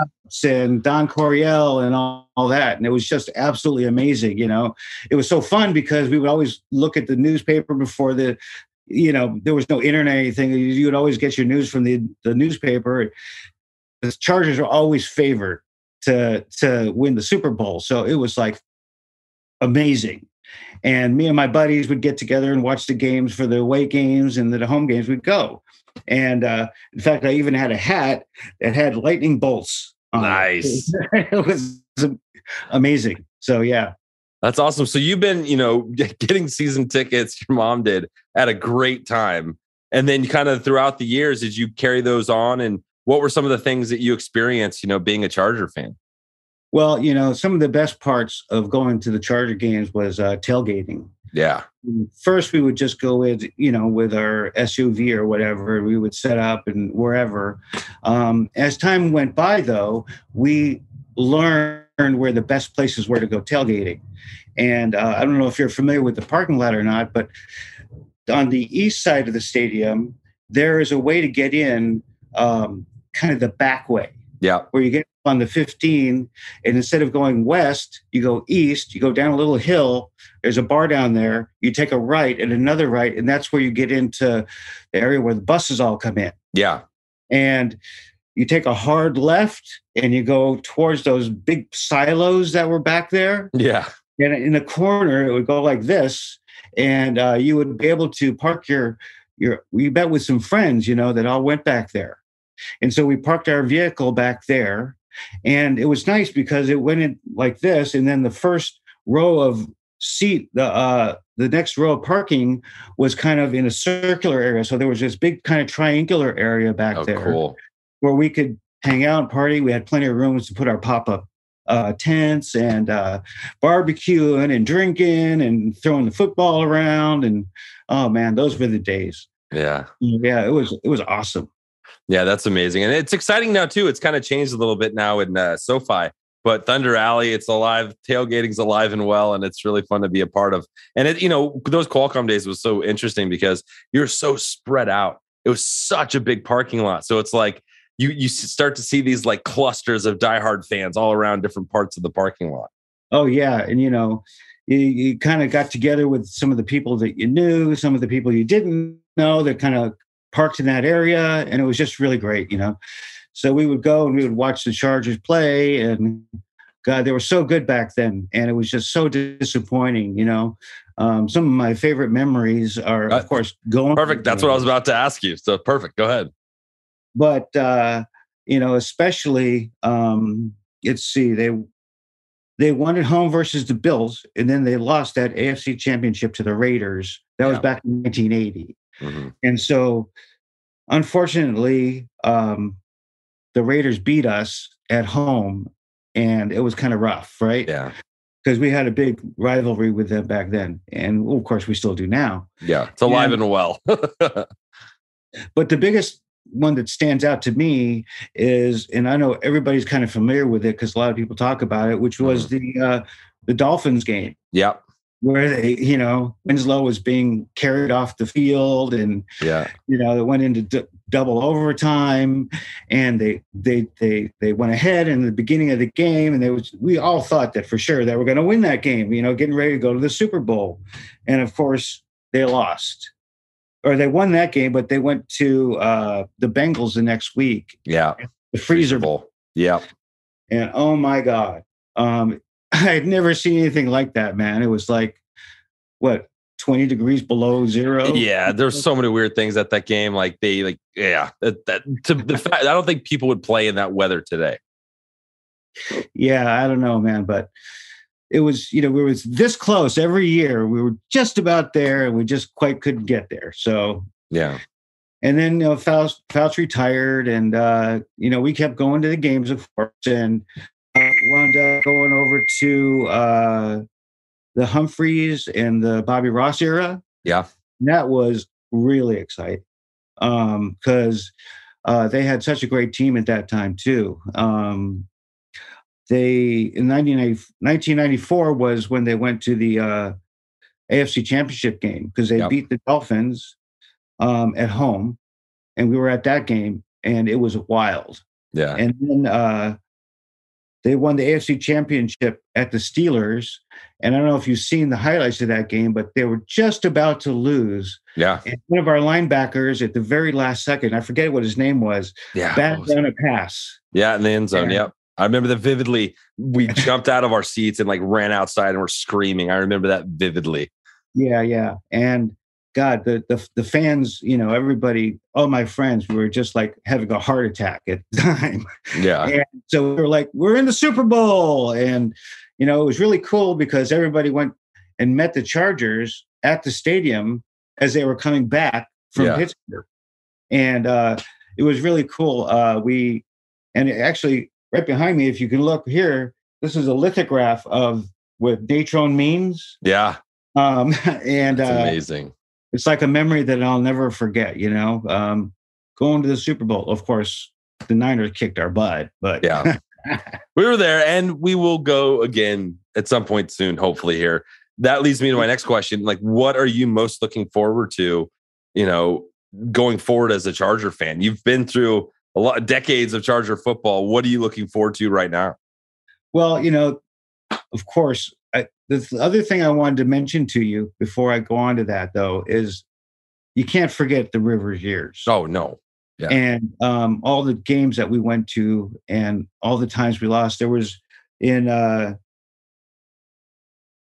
And Don Coryell and all, all that, and it was just absolutely amazing. You know, it was so fun because we would always look at the newspaper before the. You know, there was no internet or anything. You you would always get your news from the, the newspaper. The Chargers are always favored to to win the Super Bowl. So it was like amazing. And me and my buddies would get together and watch the games for the away games and the home games we'd go. And uh, in fact, I even had a hat that had lightning bolts. On it. Nice. it was amazing. So yeah. That's awesome. So you've been, you know, getting season tickets. Your mom did at a great time, and then kind of throughout the years, did you carry those on? And what were some of the things that you experienced? You know, being a Charger fan. Well, you know, some of the best parts of going to the Charger games was uh, tailgating. Yeah. First, we would just go with, you know, with our SUV or whatever. We would set up and wherever. Um, as time went by, though, we learned where the best places were to go tailgating. And uh, I don't know if you're familiar with the parking lot or not, but on the east side of the stadium, there is a way to get in um, kind of the back way Yeah. where you get on the 15 and instead of going west you go east you go down a little hill there's a bar down there you take a right and another right and that's where you get into the area where the buses all come in Yeah. and you take a hard left and you go towards those big silos that were back there Yeah. and in the corner it would go like this and uh, you would be able to park your your. We bet with some friends, you know, that all went back there, and so we parked our vehicle back there, and it was nice because it went in like this, and then the first row of seat the uh the next row of parking was kind of in a circular area. So there was this big kind of triangular area back Oh, there cool. where we could hang out and party. We had plenty of rooms to put our pop-up uh, tents and uh, barbecuing and drinking and throwing the football around. And oh man those were the days. Yeah. yeah it was it was awesome Yeah, that's amazing. And it's exciting now too. It's kind of changed a little bit now in uh, SoFi, but Thunder Alley, it's alive. Tailgating's alive and well, and it's really fun to be a part of. And it, you know, those Qualcomm days was so interesting because you're so spread out. It was such a big parking lot, so it's like you you start to see these like clusters of diehard fans all around different parts of the parking lot. Oh yeah, and you know, you, you kind of got together with some of the people that you knew, some of the people you didn't know that kind of parked in that area, and it was just really great, you know. So we would go and we would watch the Chargers play, and God, they were so good back then, and it was just so disappointing, you know. Um, some of my favorite memories are, of course, going. Perfect. That's what I was about to ask you. So perfect. Go ahead. but uh, you know, especially um, let's see, they they won at home versus the Bills, and then they lost that AFC Championship to the Raiders. That was back in 1980, Mhm. and so unfortunately, um, the Raiders beat us at home, and it was kind of rough, right? Yeah. Because we had a big rivalry with them back then, and of course we still do now. Yeah, it's alive And- and well. But the biggest one that stands out to me is, and I know everybody's kind of familiar with it because a lot of people talk about it, which was the uh, the Dolphins game yeah. Where they, you know, Winslow was being carried off the field, and Yeah. you know, they went into d- double overtime, and they they they they went ahead in the beginning of the game, and they was we all thought that for sure they were going to win that game, you know, getting ready to go to the Super Bowl, and of course they lost. Or they won that game, but they went to uh, the Bengals the next week, Yeah. the Freezer Bowl. Yeah. and oh my god um i had never seen anything like that man it was like what 20 degrees below zero Yeah, there's so many weird things at that game. Like they like, yeah, that, that to the fact I don't think people would play in that weather today. yeah i don't know man but it was you know we was this close every year we were just about there and we just quite couldn't get there so Yeah. and then you know Fouts, Fouts retired and uh you know we kept going to the games of course and wound up going over to uh the humphries and the bobby ross era Yeah. And that was really exciting um because uh they had such a great team at that time too um they in 1994 was when they went to the uh afc championship game because they Yep. beat the dolphins um at home and we were at that game and it was wild Yeah. and then uh they won the AFC championship at the Steelers. And I don't know if you've seen the highlights of that game, but they were just about to lose. Yeah. And one of our linebackers at the very last second, I forget what his name was, Yeah. batted down a pass. Yeah, in the end zone. Yeah. Yep. I remember that vividly. We jumped out of our seats and like ran outside and were screaming. I remember that vividly. Yeah, yeah. And God, the the the fans, you know, everybody, all my friends were just like having a heart attack at the time. Yeah. And so we were like, we're in the Super Bowl. And, you know, it was really cool because everybody went and met the Chargers at the stadium as they were coming back from Yeah. Pittsburgh. And uh, it was really cool. Uh, we, and actually, right behind me, if you can look here, this is a lithograph of what Natrone Means. Yeah. Um, and It's uh, amazing. It's like a memory that I'll never forget, you know. Um, going to the Super Bowl, of course, the Niners kicked our butt, but Yeah. we were there and we will go again at some point soon, hopefully here. That leads me to my next question. Like, what are you most looking forward to, you know, going forward as a Charger fan? You've been through a lot of decades of Charger football. What are you looking forward to right now? Well, you know, of course, I, the other thing I wanted to mention to you before I go on to that, though, is you can't forget the Rivers years. Oh, no. Yeah. And um, all the games that we went to and all the times we lost. There was in uh,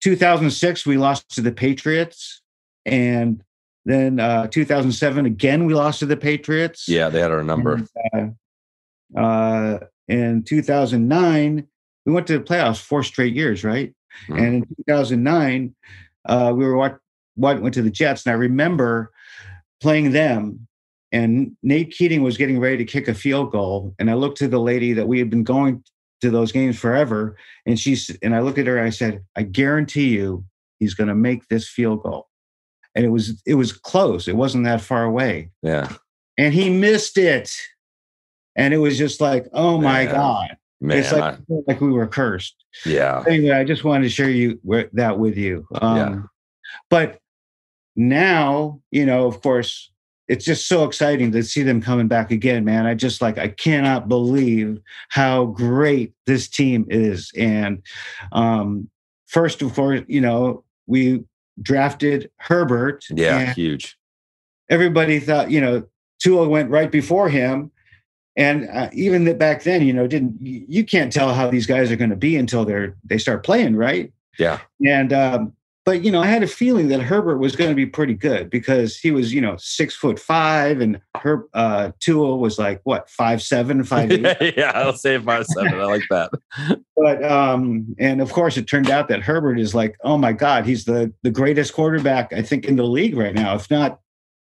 2006, we lost to the Patriots. and then uh, 2007 again we lost to the Patriots. Yeah, they had our number. And, uh, uh, in 2009 we went to the playoffs four straight years, right? Mhm. And in 2009 uh, we were what went to the Jets, and I remember playing them. And Nate Kaeding was getting ready to kick a field goal, and I looked to the lady that we had been going to those games forever, and she's and I looked at her. and I said, "I guarantee you, he's going to make this field goal." And it was it was close. It wasn't that far away, Yeah. and he missed it. And it was just like, oh my Man. god! Man. it's like I- like we were cursed. yeah. Anyway, I just wanted to share you that with you. Um, Yeah. But now, you know, of course, it's just so exciting to see them coming back again, man. I just like I cannot believe how great this team is. And um, first, of course, you know, we drafted Herbert. Yeah. Huge. everybody thought, you know, Tua went right before him. And uh, even that back then, you know, didn't you you can't tell how these guys are going to be until they're they start playing, right? Yeah. And um, but you know, I had a feeling that Herbert was going to be pretty good because he was, you know, six foot five, and her uh, Tua was like what five seven, five eight. yeah. I'll say five seven. I like that. but um, and of course, it turned out that Herbert is like, oh my god, he's the the greatest quarterback I think in the league right now, if not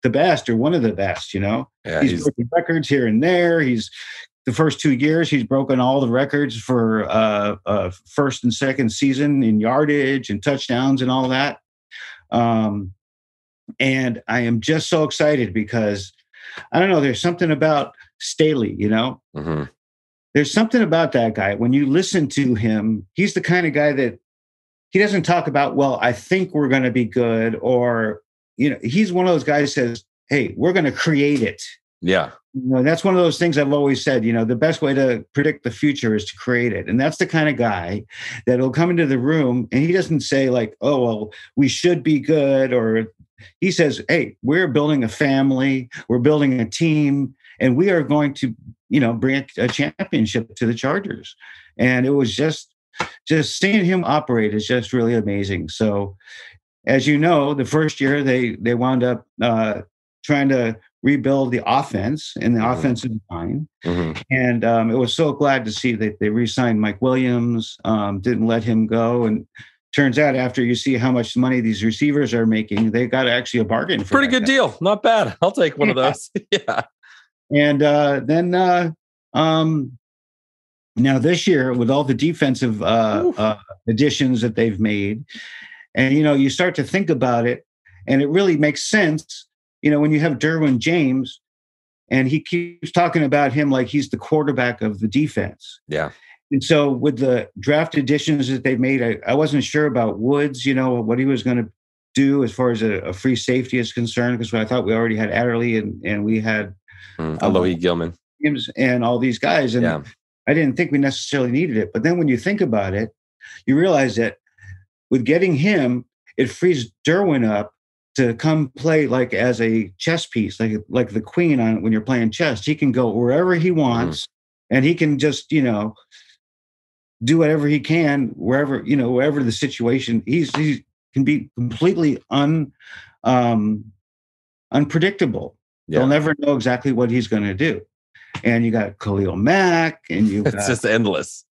the best or one of the best. You know, Yeah. he's, He's, broken records here and there. He's the first two years he's broken all the records for uh, uh, first and second season in yardage and touchdowns and all that. Um, and I am just so excited because I don't know. There's something about Staley, you know. Mhm. There's something about that guy. When you listen to him, he's the kind of guy that he doesn't talk about. Well, I think we're going to be good, or you know, he's one of those guys says, "Hey, we're going to create it." Yeah. You know, that's one of those things I've always said. You know, the best way to predict the future is to create it, and that's the kind of guy that'll come into the room and he doesn't say like, "Oh, well, we should be good," or he says, "Hey, we're building a family, we're building a team, and we are going to, you know, bring a, a championship to the Chargers." And it was just, just seeing him operate is just really amazing. So, as you know, the first year they they wound up uh, trying to rebuild the offense and the Mhm. offensive line. Mhm. And um, it was so glad to see that they re-signed Mike Williams, um, didn't let him go. And turns out after you see how much money these receivers are making, they got actually a bargain for Pretty good guy. deal. Not bad. I'll take one of those. yeah. And uh, then uh, um, now this year, with all the defensive uh, uh, additions that they've made, and you know, you start to think about it, and it really makes sense. You know, when you have Derwin James, and he keeps talking about him like he's the quarterback of the defense. Yeah. And so, with the draft additions that they've made, I, I wasn't sure about Woods. You know what he was going to do as far as a, a free safety is concerned, because I thought we already had Adderley and and we had Mm. Um, Alohi Gilman. And all these guys. And Yeah. I didn't think we necessarily needed it. But then when you think about it, you realize that with getting him, it frees Derwin up to come play like as a chess piece, like like the queen on when you're playing chess. He can go wherever he wants and he can just, you know, do whatever he can wherever, you know, wherever the situation he's he can be completely un um unpredictable. Yeah. They'll never know exactly what he's going to do. And you got Khalil Mack, and you It's just endless.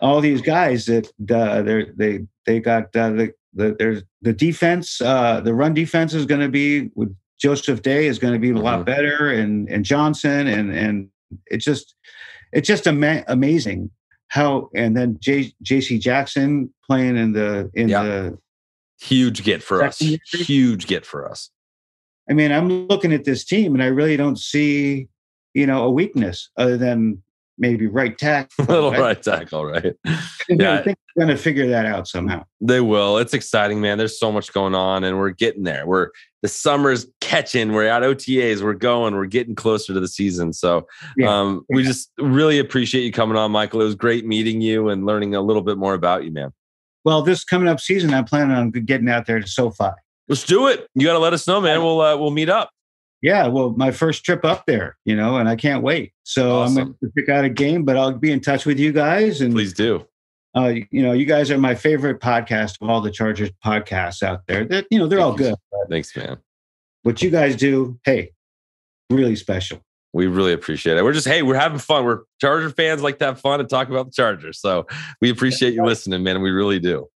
all these guys that uh, they they got uh, the the there's the defense, uh, the run defense is going to be with Joseph Day is going to be a lot Mhm. better, and and Johnson, and and it's just it's just ama- amazing how. And then J, J.C. Jackson playing in the in Yeah. the Huge get for us. Secondary? Huge get for us. I mean, I'm looking at this team and I really don't see, you know, a weakness other than maybe right tackle. Little right? right tackle, right? I Yeah. think they're going to figure that out somehow. They will. It's exciting, man. There's so much going on, and we're getting there. We're the summer's catching. We're at OTAs. We're going. We're getting closer to the season. So, Yeah. um, we just really appreciate you coming on, Michael. It was great meeting you and learning a little bit more about you, man. Well, this coming up season, I'm planning on getting out there to SoFi. Let's do it. You got to let us know, man. We'll uh, we'll meet up. Yeah, well, my first trip up there, you know, and I can't wait. So I'm going to pick out a game, but I'll be in touch with you guys. And Please do. Uh, you know, you guys are my favorite podcast of all the Chargers podcasts out there. That you know, they're all good. Thanks, man. What you guys do, hey, really special. We really appreciate it. We're just, hey, we're having fun. We're Charger fans like to have fun and talk about the Chargers. So we appreciate you listening, man. We really do.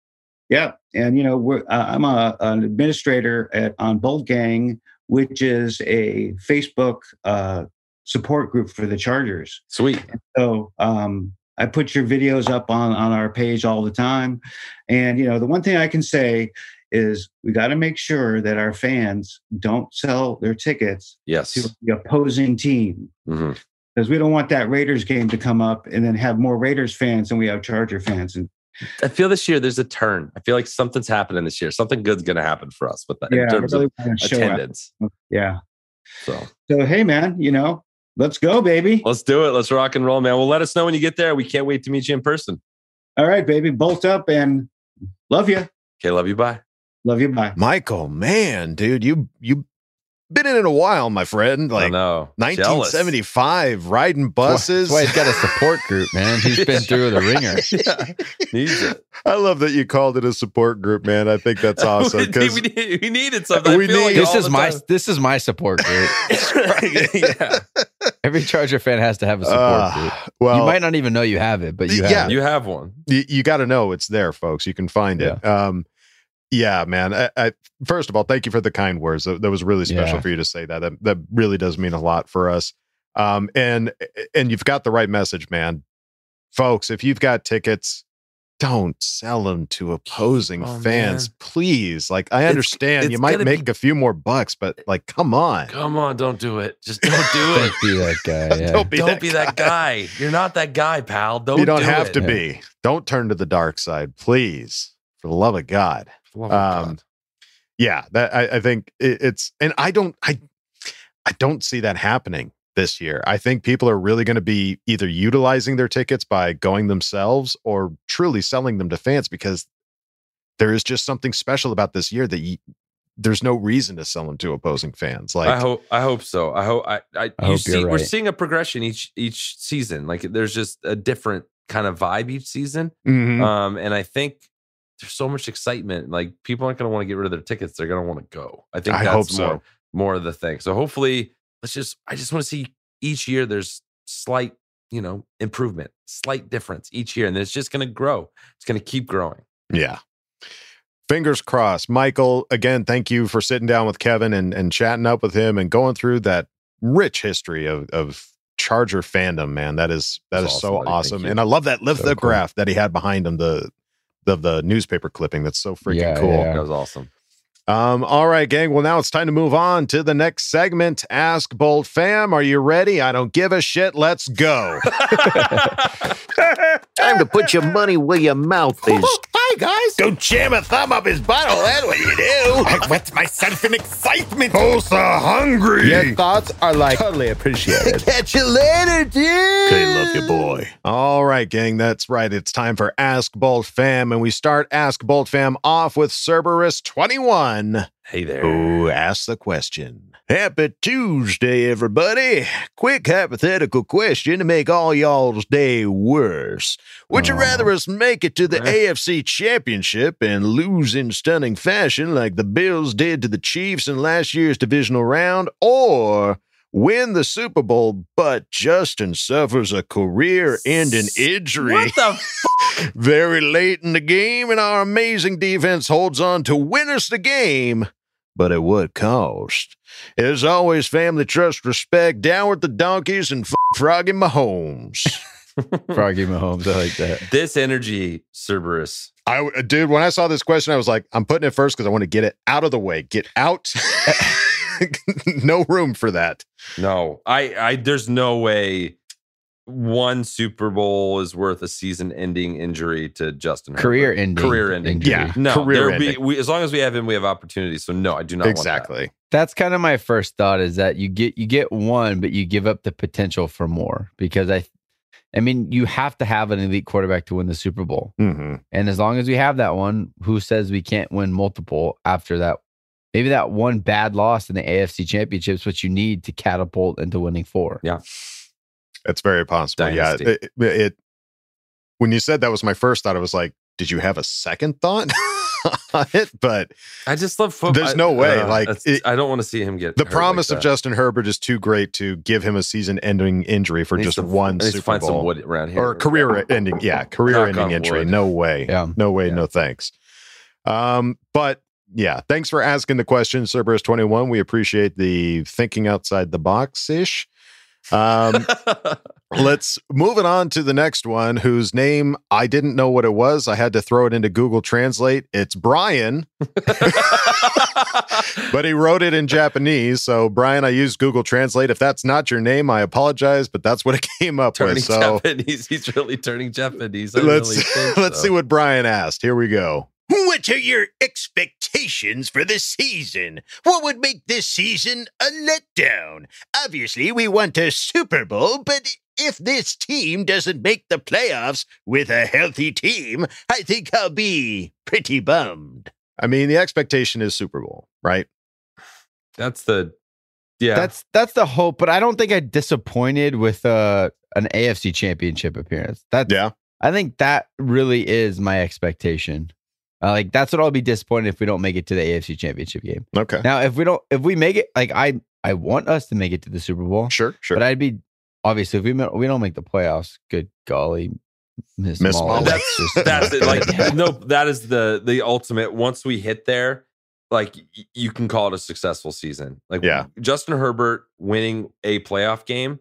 Yeah, and you know, we're, uh, I'm a, an administrator at on Bolt Gang, which is a Facebook uh, support group for the Chargers. Sweet. And so um, I put your videos up on on our page all the time, and you know, the one thing I can say is we got to make sure that our fans don't sell their tickets yes. to the opposing team. Mm-hmm because we don't want that Raiders game to come up and then have more Raiders fans than we have Charger fans. And I feel this year there's a turn. I feel like something's happening this year. Something good's going to happen for us with that yeah, in terms really of attendance. Up. Yeah. So, so hey, man, you know, let's go, baby. Let's do it. Let's rock and roll, man. Well, let us know when you get there. We can't wait to meet you in person. All right, baby. Bolt up and love you. Okay, love you. Bye. Love you. Bye. Michael, man, dude, you you been in it a while, my friend. Like no, 1975, riding buses. That's why he's got a support group, man. He's been through the ringer. yeah, needs it. I love that you called it a support group, man. I think that's awesome. we, Because we needed something. We need- like This is my time- this is my support group. yeah. Every Charger fan has to have a support Uh, group. well, you might not even know you have it, but you have Yeah. it. You have one. you, you got to know it's there, folks. You can find it. Um, yeah, man. I, I, first of all, thank you for the kind words. That, that was really special Yeah. for you to say that. That that really does mean a lot for us. Um, and and you've got the right message, man. Folks, if you've got tickets, don't sell them to opposing Oh, fans, man. please. Like I It's- understand you might make be- a few more bucks, but like, come on. Come on, don't do it. Just don't do it. Don't be that guy. Yeah. Don't be don't that be that guy. You're not that guy, pal. Don't. you don't do have it. to be. Don't turn to the dark side, please. For the love of God. Um, yeah that I, I think it, it's and i don't i i don't see that happening this year i think people are really going to be either utilizing their tickets by going themselves or truly selling them to fans because there is just something special about this year that you, there's no reason to sell them to opposing fans like I hope. I hope so. I hope. I. I, I you hope see, you're we're seeing a progression each each season. Like there's just a different kind of vibe each season. Mhm. Um, and I think there's so much excitement. Like people aren't going to want to get rid of their tickets. They're going to want to go. I think I that's hope so. more more of the thing. So hopefully, let's just. I just want to see each year. There's slight, you know, improvement, slight difference each year, and it's just going to grow. It's going to keep growing. Yeah. Fingers crossed. Michael, again, thank you for sitting down with Kevin and, and chatting up with him and going through that rich history of, of Charger fandom, man. That is that That's is so awesome, buddy. Awesome. And I love that So lithograph that he had behind him, the the the newspaper clipping. That's so freaking Yeah, cool. yeah. That was awesome. Um, all right, gang. Well, now it's time to move on to the next segment. Ask Bolt Fam. Are you ready? I don't give a shit. Let's go. Time to put your money where your mouth is. Hi, guys. Don't jam a thumb up his butthole. That's what you do. I wet myself in excitement. Oh, so hungry. Your thoughts are like totally appreciated. Catch you later, dude. Okay, love you, boy. All right, gang. That's right. It's time for Ask Bolt Fam, and we start Ask Bolt Fam off with Cerberus 21. Hey there. Who asked the question? Happy Tuesday, everybody. Quick hypothetical question to make all y'all's day worse. Would you rather oh. us make it to the AFC Championship and lose in stunning fashion like the Bills did to the Chiefs in last year's divisional round, or win the Super Bowl, but Justin suffers a career ending injury? What the very late in the game, and our amazing defense holds on to win us the game, but at what cost? As always, family, trust, respect, down with the donkeys, and f- Froggy Mahomes. Froggy Mahomes. I like that. This energy, Cerberus. I, w- dude, when I saw this question, I was like, I'm putting it first because I want to get it out of the way. Get out. no room for that. No, I, I, there's no way one Super Bowl is worth a season-ending injury to Justin. Herbert. Career ending Career ending. injury. Yeah, No, career there be ending. we, as long as we have him, we have opportunities. So no, I do not exactly. That's kind of my first thought is that you get you get one, but you give up the potential for more because I, I mean, you have to have an elite quarterback to win the Super Bowl, hmm and as long as we have that one, who says we can't win multiple after that? Maybe that one bad loss in the AFC Championships, what you need to catapult into winning four. Yeah. It's very possible. Dynasty. Yeah. It, it, when you said that was my first thought, I was like, did you have a second thought on it? But I just love football. There's no way, like, it- I don't want to see him get the promise like of. Justin Herbert is too great to give him a season-ending injury for just to- one needs Super find some Bowl wood around here. or career-ending. Yeah, Knock career-ending injury. wood. No way. Yeah. No way. No thanks. Um, but yeah, thanks for asking the question, Cerberus Twenty One. We appreciate the thinking outside the box ish. Um, let's move it on to the next one, whose name I didn't know what it was. I had to throw it into Google Translate. It's Brian, but he wrote it in Japanese. So, Brian, I used Google Translate. If that's not your name, I apologize, but that's what it came up turning with. So, Japanese. He's really turning Japanese. I let's really let's so. see what Brian asked. Here we go. What are your expectations for the season? What would make this season a letdown? Obviously, we want a Super Bowl, but if this team doesn't make the playoffs with a healthy team, I think I'll be pretty bummed. I mean, the expectation is Super Bowl, right? That's the yeah. That's that's the hope, but I don't think I disappointed with uh an AFC championship appearance. That's yeah. I think that really is my expectation. Uh, like that's what I'll be disappointed if we don't make it to the AFC championship game. Okay. Now, if we don't if we make it like I I want us to make it to the Super Bowl. Sure, sure. But I'd be obviously if we we don't make the playoffs, good golly, Miss, Miss Molly. Molly. that's just- that's it. Like no, that is the the ultimate. Once we hit there, like y- you can call it a successful season. Like Yeah. Justin Herbert winning a playoff game,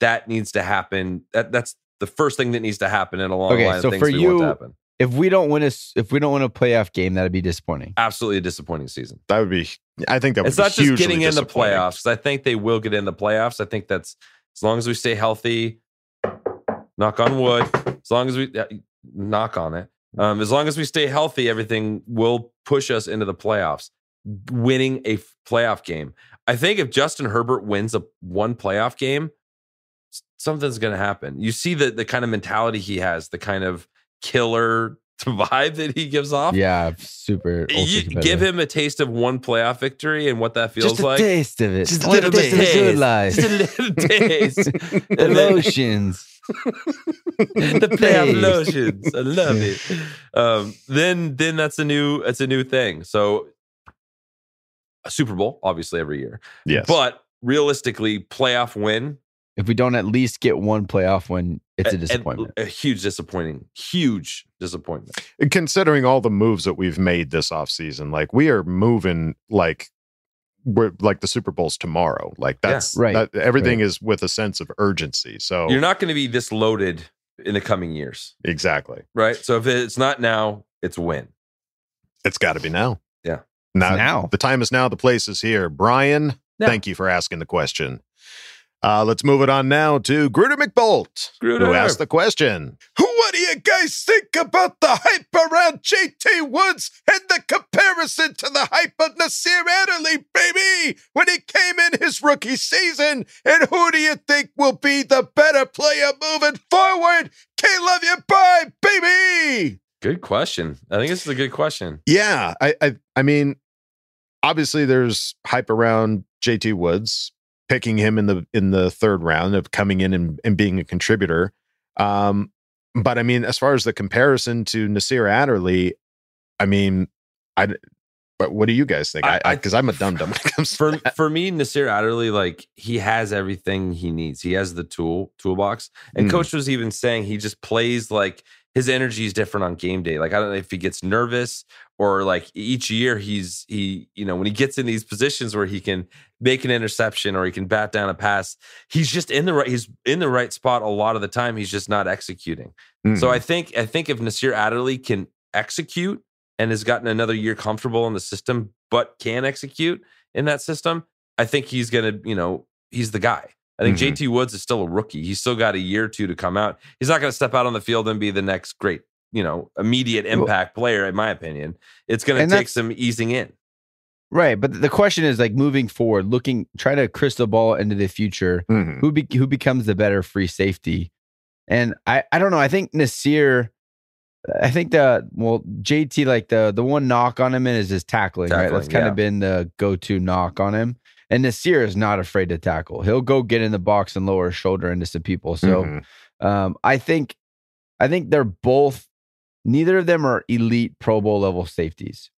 that needs to happen. That that's the first thing that needs to happen in a long Okay, line so of things for we want you- to happen. If we don't win a if we don't win a playoff game, that'd be disappointing. Absolutely a disappointing season. That would be. I think that would it's be not just getting in the playoffs. I think they will get in the playoffs. I think that's as long as we stay healthy. Knock on wood. As long as we uh, knock on it. Um, as long as we stay healthy, everything will push us into the playoffs. Winning a f- playoff game. I think if Justin Herbert wins a one playoff game, s- something's going to happen. You see the the kind of mentality he has, the kind of killer vibe that he gives off. Yeah, super. You give him a taste of one playoff victory and what that feels just a like. taste of it. Just a little taste of good life. Just a little taste. the lotions. the playoff Taste. lotions. I love it. Um, then then that's a new that's a new thing. So a Super Bowl, obviously every year. Yes. But realistically, playoff win, If we don't at least get one playoff win, it's a a- a- disappointment. A, huge disappointing, huge disappointment. considering all the moves that we've made this offseason, like we are moving like we're like the Super Bowl's tomorrow. Like Yeah. that's Right, that- everything right. is with a sense of urgency. So You're not going to be this loaded in the coming years, exactly. right? So if it's not now, it's when. It's got to be now. Yeah. Now, now. the time is now. The place is here. Brian, Yeah. thank you for asking the question. Uh, let's move it on now to Gruder McBolt, who asked the question. What do you guys think about the hype around JT Woods and the comparison to the hype of Nasir Adderley, baby, when he came in his rookie season? And who do you think will be the better player moving forward? K-Love you, bye, baby. Good question. I think this is a good question. Yeah, I, I I mean, obviously there's hype around JT Woods picking him in the in the third round of coming in and, and being a contributor. Um, but I mean, as far as the comparison to Nasir Adderley, I mean, I but what do you guys think? I because I'm a dum dum when it comes to for for me, Nasir Adderley, like he has everything he needs. He has the tool toolbox. And Mm. coach was even saying he just plays like his energy is different on game day. Like I don't know if he gets nervous or like each year he's he you know when he gets in these positions where he can make an interception or he can bat down a pass, he's just in the right he's in the right spot a lot of the time. He's just not executing. So Mhm. I think I think if Nasir Adderley can execute and has gotten another year comfortable in the system, but can execute in that system, I think he's gonna, you know, he's the guy. I think Mhm. JT Woods is still a rookie. He's still got a year or two to come out. He's not gonna step out on the field and be the next great, you know, immediate impact player, in my opinion. It's gonna take some easing in. Right, but the question is like moving forward, looking, trying to crystal ball into the future. Mhm. Who be, who becomes the better free safety? And I I don't know. I think Nasir. I think the well JT like the the one knock on him is his tackling, right? That's kind yeah. of been the go to knock on him. And Nasir is not afraid to tackle. He'll go get in the box and lower his shoulder into some people. So Mhm. um, I think I think they're both. Neither of them are elite Pro Bowl level safeties.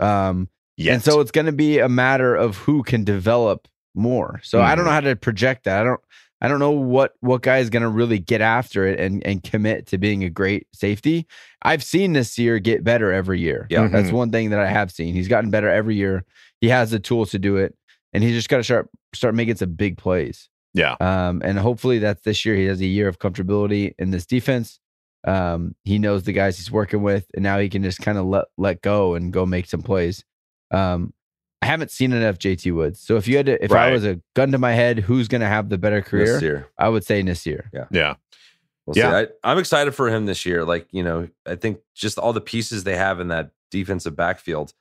Um, Yet. and so it's going to be a matter of who can develop more. So I don't know how to project that. I don't. I don't know what what guy is going to really get after it and and commit to being a great safety. I've seen year get better every year. Yeah. that's Mhm. one thing that I have seen. He's gotten better every year. He has the tools to do it, and he's just got to start start making some big plays. Yeah. Um, and hopefully that's this year. He has a year of comfortability in this defense. Um, he knows the guys he's working with, and now he can just kind of let let go and go make some plays. Um, I haven't seen enough JT Woods. So if you had to, if I was a gun to my head, who's going to have the better career? Nasir. I would say Nasir. Yeah. Yeah. We'll Yeah. see. I, I'm excited for him this year. Like, you know, I think just all the pieces they have in that defensive backfield,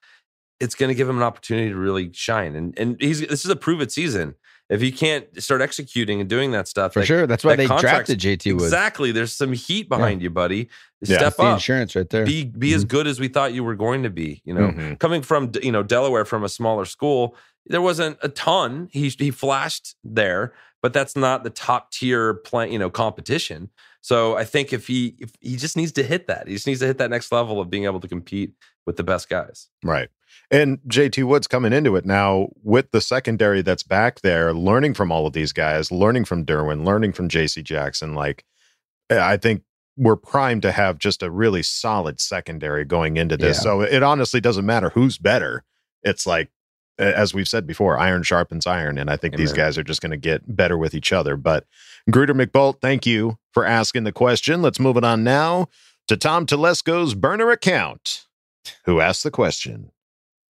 it's going to give him an opportunity to really shine. And and he's this is a prove it season. If he can't start executing and doing that stuff, For like, sure. That's why that they contract's- drafted JT Woods. Exactly. There's some heat behind you, buddy. Yeah. Step That's the up. insurance right there. Be be as Mhm. good as we thought you were going to be. You know, Mhm. coming from you know Delaware from a smaller school, there wasn't a ton. He he flashed there, but that's not the top tier play, you know, competition. So I think if he if he just needs to hit that, he just needs to hit that next level of being able to compete with the best guys. Right. And JT Woods coming into it now with the secondary that's back there, learning from all of these guys, learning from Derwin, learning from JC Jackson. Like, eh, I think we're primed to have just a really solid secondary going into this. Yeah. So it honestly doesn't matter who's better. It's like, eh, as we've said before, iron sharpens iron. And I think these guys are just going to get better with each other. But Gruder McBolt, thank you for asking the question. Let's move it on now to Tom Telesco's burner account, who asked the question.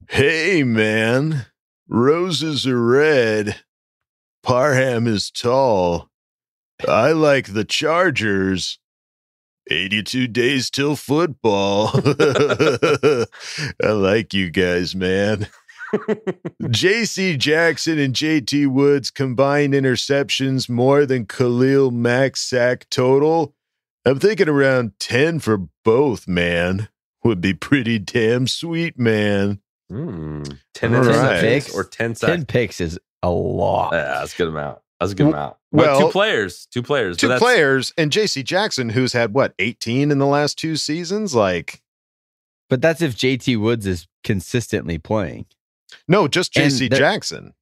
Hey, man. Roses are red. Parham is tall. I like the Chargers. 82 days till football. I like you guys, man. JC Jackson and JT Woods combined interceptions more than Khalil Mack's sack total. I'm thinking around 10 for both, man. Would be pretty damn sweet, man. Mm, ten All interceptions right. or ten sacks. Ten picks is a lot. Yeah, that's a good amount. That's a good Well- amount. But well, two players, two players, Two players and JC Jackson, who's had what, 18 in the last two seasons? Like, But that's if JT Woods is consistently playing. no, just JC Jackson.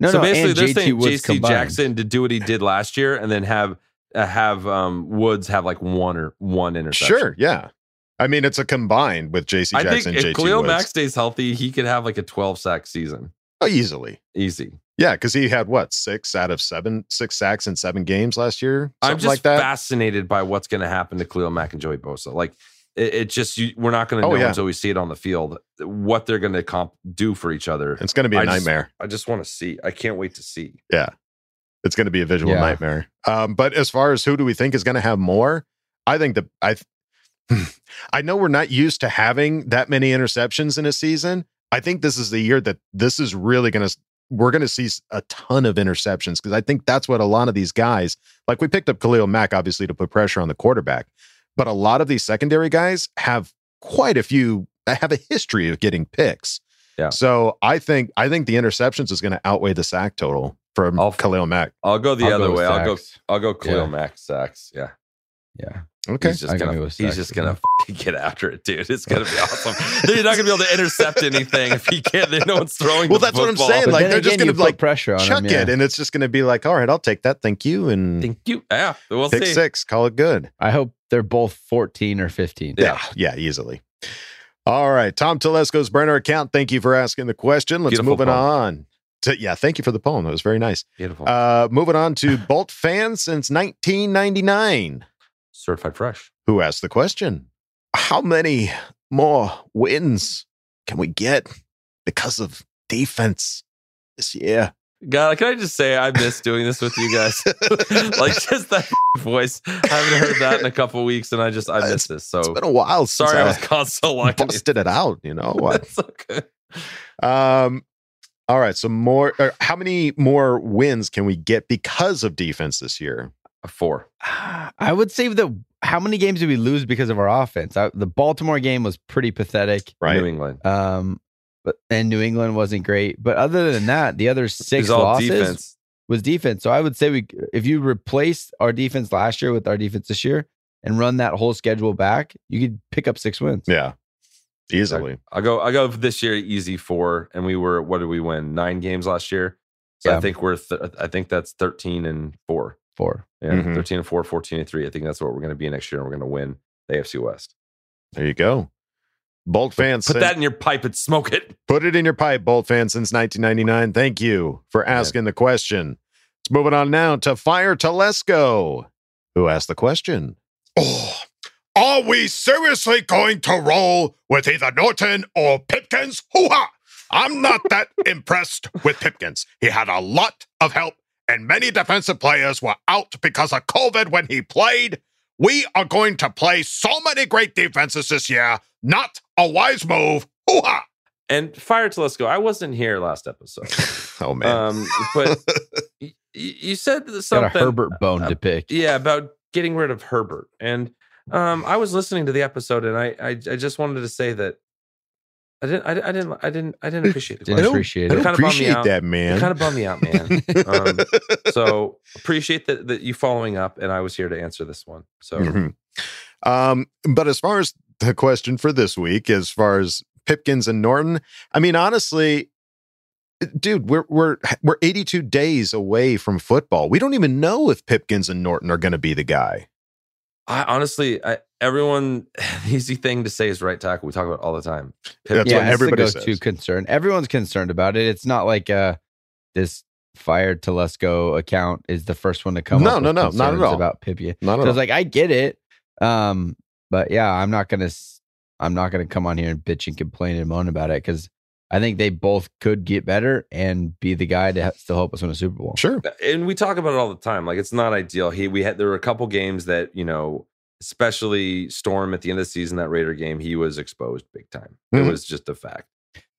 No, so no, basically, and they're saying JC. Jackson to do what he did last year, and then have uh, have um, Woods have like one or one interception. Sure, yeah. I mean, it's a combined with JC Jackson. I Jackson think and if JT Khalil Woods. Mack stays healthy, he could have like a 12 sack season. Oh, easily. Easy. Yeah, because he had what, six out of seven, six sacks in seven games last year? I'm just like that. fascinated by what's going to happen to Khalil Mack and Joey Bosa. Like it, it just you, we're not going to Oh, know yeah. until we see it on the field what they're going to comp do for each other. It's going to be a I just- nightmare. I just want to see. I can't wait to see. Yeah. It's going to be a visual Yeah. nightmare. Um, but as far as who do we think is going to have more, I think that I, I know we're not used to having that many interceptions in a season. I think this is the year that this is really going to, we're going to see a ton of interceptions because I think that's what a lot of these guys, like we picked up Khalil Mack, obviously, to put pressure on the quarterback, but a lot of these secondary guys have quite a few, have a history of getting picks. Yeah. So I think, I think the interceptions is going to outweigh the sack total from I'll- Khalil Mack. I'll go the I'll other go with way. I'll go. I'll go Khalil Yeah. Mack sacks. Yeah. Yeah. Okay. He's just I gotta gonna he's just gonna well. fucking get after it, dude. It's gonna be awesome. You're not gonna be able to intercept anything if he can't. No one's throwing. Well, the that's what I'm saying. But Like they're just gonna put like pressure on chuck him, yeah. it, and it's just going to be like, all right, I'll take that, thank you, and Thank you. Yeah, we'll pick see. six, call it good. I hope they're both 14 or 15. Yeah, yeah, easily. All right, Tom Telesco's burner account. Thank you for asking the question. Let's Beautiful move on. To, yeah, thank you for the poem. That was very nice. Beautiful. Uh, moving on to Bolt fans since 1999. Certified fresh. Who asked the question? How many more wins can we get because of defense this year? God, can I just say I miss doing this with you guys? like just that voice. I haven't heard that in a couple weeks, and I just I miss this. So It's been a while since sorry I I was gone so long. busted it out. You know what? It's okay. Um, all right. So more. Uh, how many more wins can we get because of defense this year? A four. I would say that how many games did we lose because of our offense? I, the Baltimore game was pretty pathetic. Right. New England. Um, but and New England wasn't great. But other than that, the other six It's losses defense. was defense. So I would say we, if you replace our defense last year with our defense this year, and run that whole schedule back, you could pick up six wins. Yeah, easily. I'll go. I go this year easy four, and we were what did we win nine games last year? So Yeah. I think we're th- I think that's thirteen and four. Four. Yeah, Mhm. thirteen and four, 14 and three. I think that's what we're going to be next year, and we're going to win the AFC West. There you go. Bolt fans, Put since- that in your pipe and smoke it. Put it in your pipe, Bolt fans since 1999. Thank you for asking the question. Let's move it on now to Fire Telesco, who asked the question. Oh, are we seriously going to roll with either Norton or Pipkins? Hoo-ha! I'm not that impressed with Pipkins. He had a lot of help, and many defensive players were out because of COVID when he played. We are going to play so many great defenses this year. Not a wise move. Hoo-ha! And fire Telesco, I wasn't here last episode. oh man. Um, but y- y- you said something. Got something. a Herbert bone to pick. Yeah, about getting rid of Herbert. And um, I was listening to the episode, and I, I, I just wanted to say that I didn't, I, I didn't, I didn't, I didn't appreciate it. Didn't appreciate it. I don't kinda bummed me appreciate out. that, man. It kind of bummed me out, man. um, so appreciate that that you following up, and I was here to answer this one. So Mhm. Um, but as far as the question for this week, as far as Pipkins and Norton, I mean, honestly, dude, we're we're we're 82 days away from football. We don't even know if Pipkins and Norton are going to be the guy. I honestly, I, everyone, the easy thing to say is right tackle. We talk about it all the time. That's yeah, what it's everybody the go-to says. concern. Everyone's concerned about it. It's not like uh this fired Telesco account is the first one to come. No, up no, with no, not at all. About Pipia. Not so at it's all. like I get it, um, but yeah, I'm not gonna. I'm not gonna come on here and bitch and complain and moan about it because I think they both could get better and be the guy to ha- still help us win a Super Bowl. Sure. and we talk about it all the time. Like it's not ideal. He we had there were a couple games that you know, especially Storm at the end of the season, that Raider game, he was exposed big time. Mhm. It was just a fact.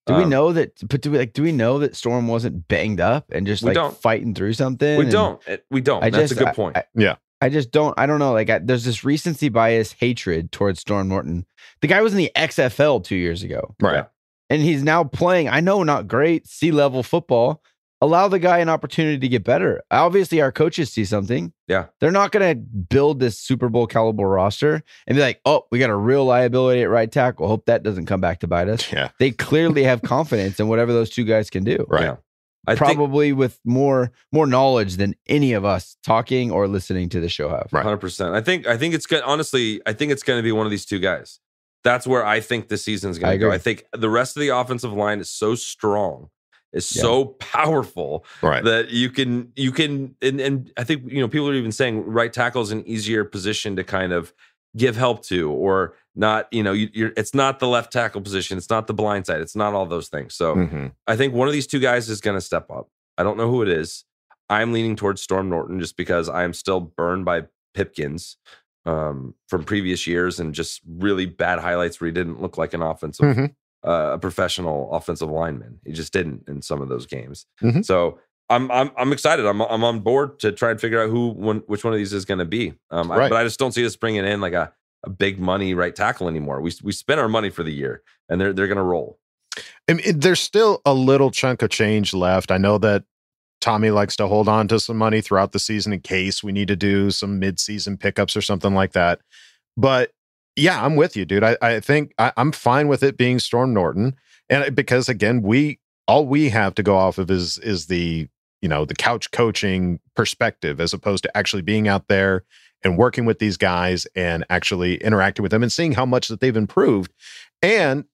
Do we Um, know that? But do we like? Do we know that Storm wasn't banged up and just We like don't. fighting through something? We don't. We don't. I That's just- a I- good point. I- Yeah. I just don't. I don't know. Like, I, there's this recency bias hatred towards Storm Norton. The guy was in the XFL two years ago, Right. and he's now playing. I know, not great C level football. Allow the guy an opportunity to get better. Obviously, our coaches see something. yeah. They're not going to build this Super Bowl caliber roster and be like, "Oh, we got a real liability at right tackle. Hope that doesn't come back to bite us." Yeah. They clearly have confidence in whatever those two guys can do Right. Yeah. I think probably with more more knowledge than any of us talking or listening to the show have. Right. Hundred percent. I think. I think it's good. Honestly, I think it's going to be one of these two guys. That's where I think the season's I going to go. I think the rest of the offensive line is so strong, is Yeah. so powerful Right. that you can you can and, and I think you know people are even saying right tackle is an easier position to kind of give help to or not. You know, you, you're it's not the left tackle position. It's not the blind side. It's not all those things. So. Mhm. I think one of these two guys is going to step up. I don't know who it is. I'm leaning towards Storm Norton just because I'm still burned by Pipkins um, from previous years and just really bad highlights where he didn't look like an offensive, Mhm. Uh, a professional offensive lineman. He just didn't in some of those games. Mhm. So I'm I'm I'm excited. I'm I'm on board to try and figure out who one which one of these is going to be. Um, I- but I just don't see us bringing in like a, a big money right tackle anymore. We we spent our money for the year and they're they're going to roll. I mean, there's still a little chunk of change left. I know that Tommy likes to hold on to some money throughout the season in case we need to do some mid-season pickups or something like that. But yeah, I'm with you, dude. I, I think I, I'm fine with it being Storm Norton, and because again, we all we have to go off of is is the you know the couch coaching perspective as opposed to actually being out there and working with these guys and actually interacting with them and seeing how much that they've improved. And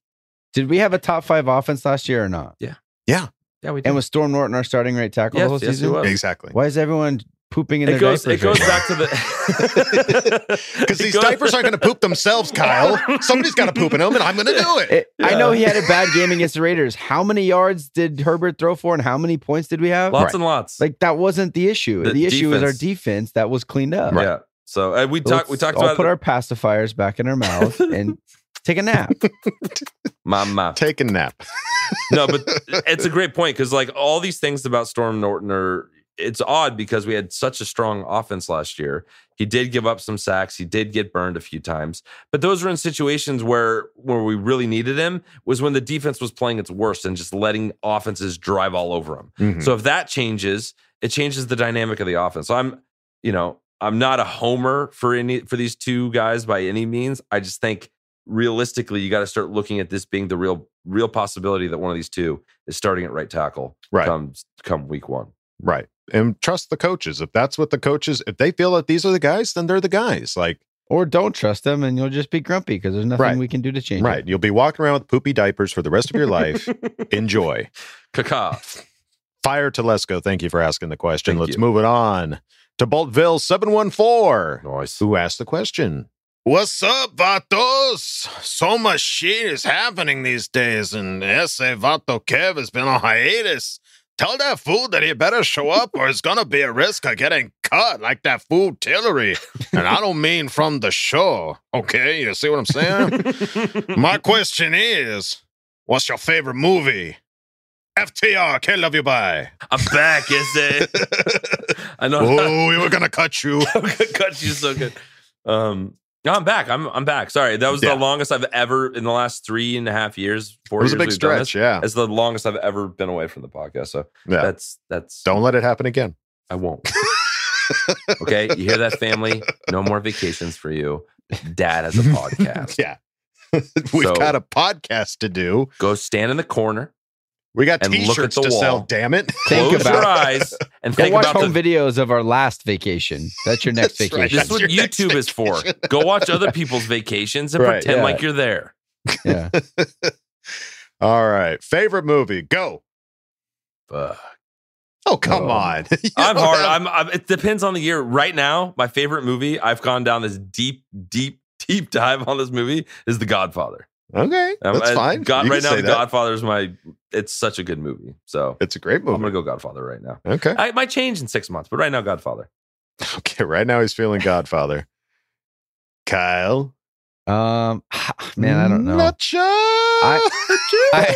Did we have a top five offense last year or not? yeah, Yeah, yeah. we did. And was Storm Norton our starting right tackle Yes, the whole yes, he season? was. exactly. Why is everyone pooping in their goes diapers? it goes right back to the Because these diapers aren't going to poop themselves, Kyle. Somebody's got to poop in them, and I'm going to do it. It- I know he had a bad game against the Raiders. How many yards did Herbert throw for, and how many points did we have? lots and lots. Like that wasn't the issue. The, The issue was our defense. defense that was cleaned up. Yeah. So uh, we So talked. We let's talked all about put our pacifiers back in our mouth and take a nap. mama. Take a nap. no, but it's a great point because like all these things about Storm Norton are. It's odd because we had such a strong offense last year. He did give up some sacks. He did get burned a few times, but those were in situations where where we really needed him was when the defense was playing its worst and just letting offenses drive all over him. Mhm. So if that changes, it changes the dynamic of the offense. So I'm, you know, I'm not a homer for any for these two guys by any means. I just think realistically, you got to start looking at this being the real real possibility that one of these two is starting at right tackle. Right. Come come week one. Right. And trust the coaches. If that's what the coaches, if they feel that these are the guys, then they're the guys. Like, Or don't trust them and you'll just be grumpy because there's nothing Right. we can do to change right. it. You'll be walking around with poopy diapers for the rest of your life. Enjoy. Kaka. Fire Telesco, thank you for asking the question. Thank Let's you. move it on to Boltville 714. Nice. Who asked the question? What's up, Vatos? So much shit is happening these days, and ese Vato Kev has been on hiatus. Tell that fool that he better show up, or it's gonna be a risk of getting cut like that fool Tillery. And I don't mean from the show, okay? You see what I'm saying? My question is, what's your favorite movie? FTR, can't love you bye. I'm back, is it? I know. Oh, we were gonna cut you. I'm gonna cut you so good. Um, no, I'm back. I'm I'm back. Sorry, that was Yeah. the longest I've ever in the last three and a half years. Four It was a big stretch, this. yeah. it's the longest I've ever been away from the podcast. So Yeah. that's that's. Don't let it happen again. I won't. okay, you hear that, family? No more vacations for you. Dad has a podcast. Yeah. We've So- got a podcast to do. Go stand in the corner. We got And look at t-shirts the to sell, damn it. Think Close your eyes and Go think watch about home the, videos of our last vacation. That's your next That's right. vacation. This is what That's your next YouTube is for. Go watch other people's vacations and Right, pretend yeah. like you're there. Yeah. All right. Favorite movie. Go. Fuck. Oh, come Oh. on. I'm hard. have- I'm, I'm. It depends on the year. Right now, my favorite movie. I've gone down this deep, deep, deep dive on this movie is The Godfather. Okay. Um, That's I- fine. God, You right now, The that. Godfather is my. It's such a good movie. So It's a great movie. I'm gonna go Godfather right now. Okay. I it might change in six months, but right now, Godfather. Okay. Right now he's feeling Godfather. Kyle. Um, man, I don't know. Nacho. I,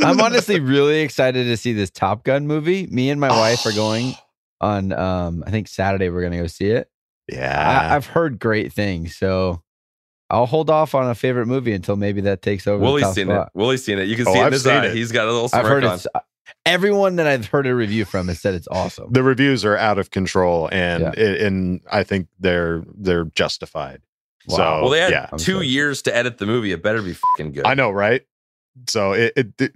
I'm honestly really excited to see this Top Gun movie. Me and my wife are going on. Um, I think Saturday we're gonna go see it. yeah. I, I've heard great things, so I'll hold off on a favorite movie until maybe that takes over. Willie's seen spot. it. Willie's seen it. You can Oh, see it in I've his seen eye. it. He's got a little smirk I've heard on. it's everyone that I've heard a review from has said it's awesome. the reviews are out of control and Yeah. it, and I think they're they're justified. So well, they had yeah. Two sorry. years to edit the movie. It better be fucking good. I know, right? So it, it, it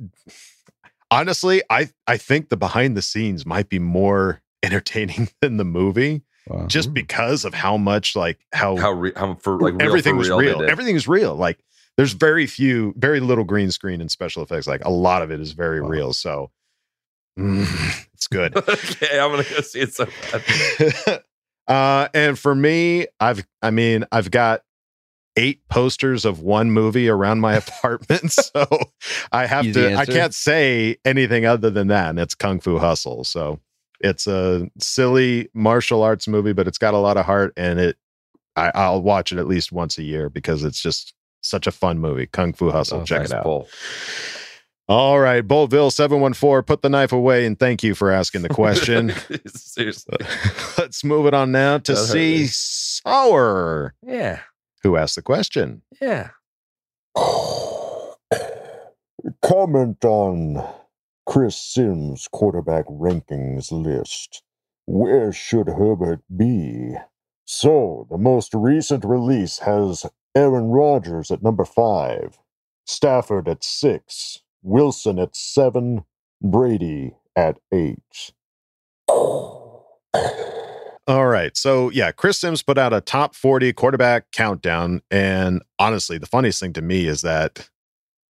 honestly, I I think the behind the scenes might be more entertaining than the movie, Wow. just because of how much like how, How re- how for like real everything for was real did. Everything's real. Like there's very few, very little green screen and special effects. Like a lot of it is very real. So mm, it's good. okay, I'm gonna go see it so bad. uh, and for me, I've, I mean, I've got eight posters of one movie around my apartment, so I have Easy to. I can't say anything other than that, and it's Kung Fu Hustle. So it's a silly martial arts movie, but it's got a lot of heart, and it. I, I'll watch it at least once a year because it's just such a fun movie. Kung Fu Hustle. Oh, Check nice it out. pull. All right, Boltville seven one four. Put the knife away, and thank you for asking the question. Seriously. Let's move it on now to That hurt see. Sour. Yeah. Who asked the question? Yeah. Comment on Chris Sims' quarterback rankings list. Where should Herbert be? So, the most recent release has Aaron Rodgers at number five, Stafford at six, Wilson at seven, Brady at eight. All right. So, yeah, Chris Sims put out a top 40 quarterback countdown. And honestly, the funniest thing to me is that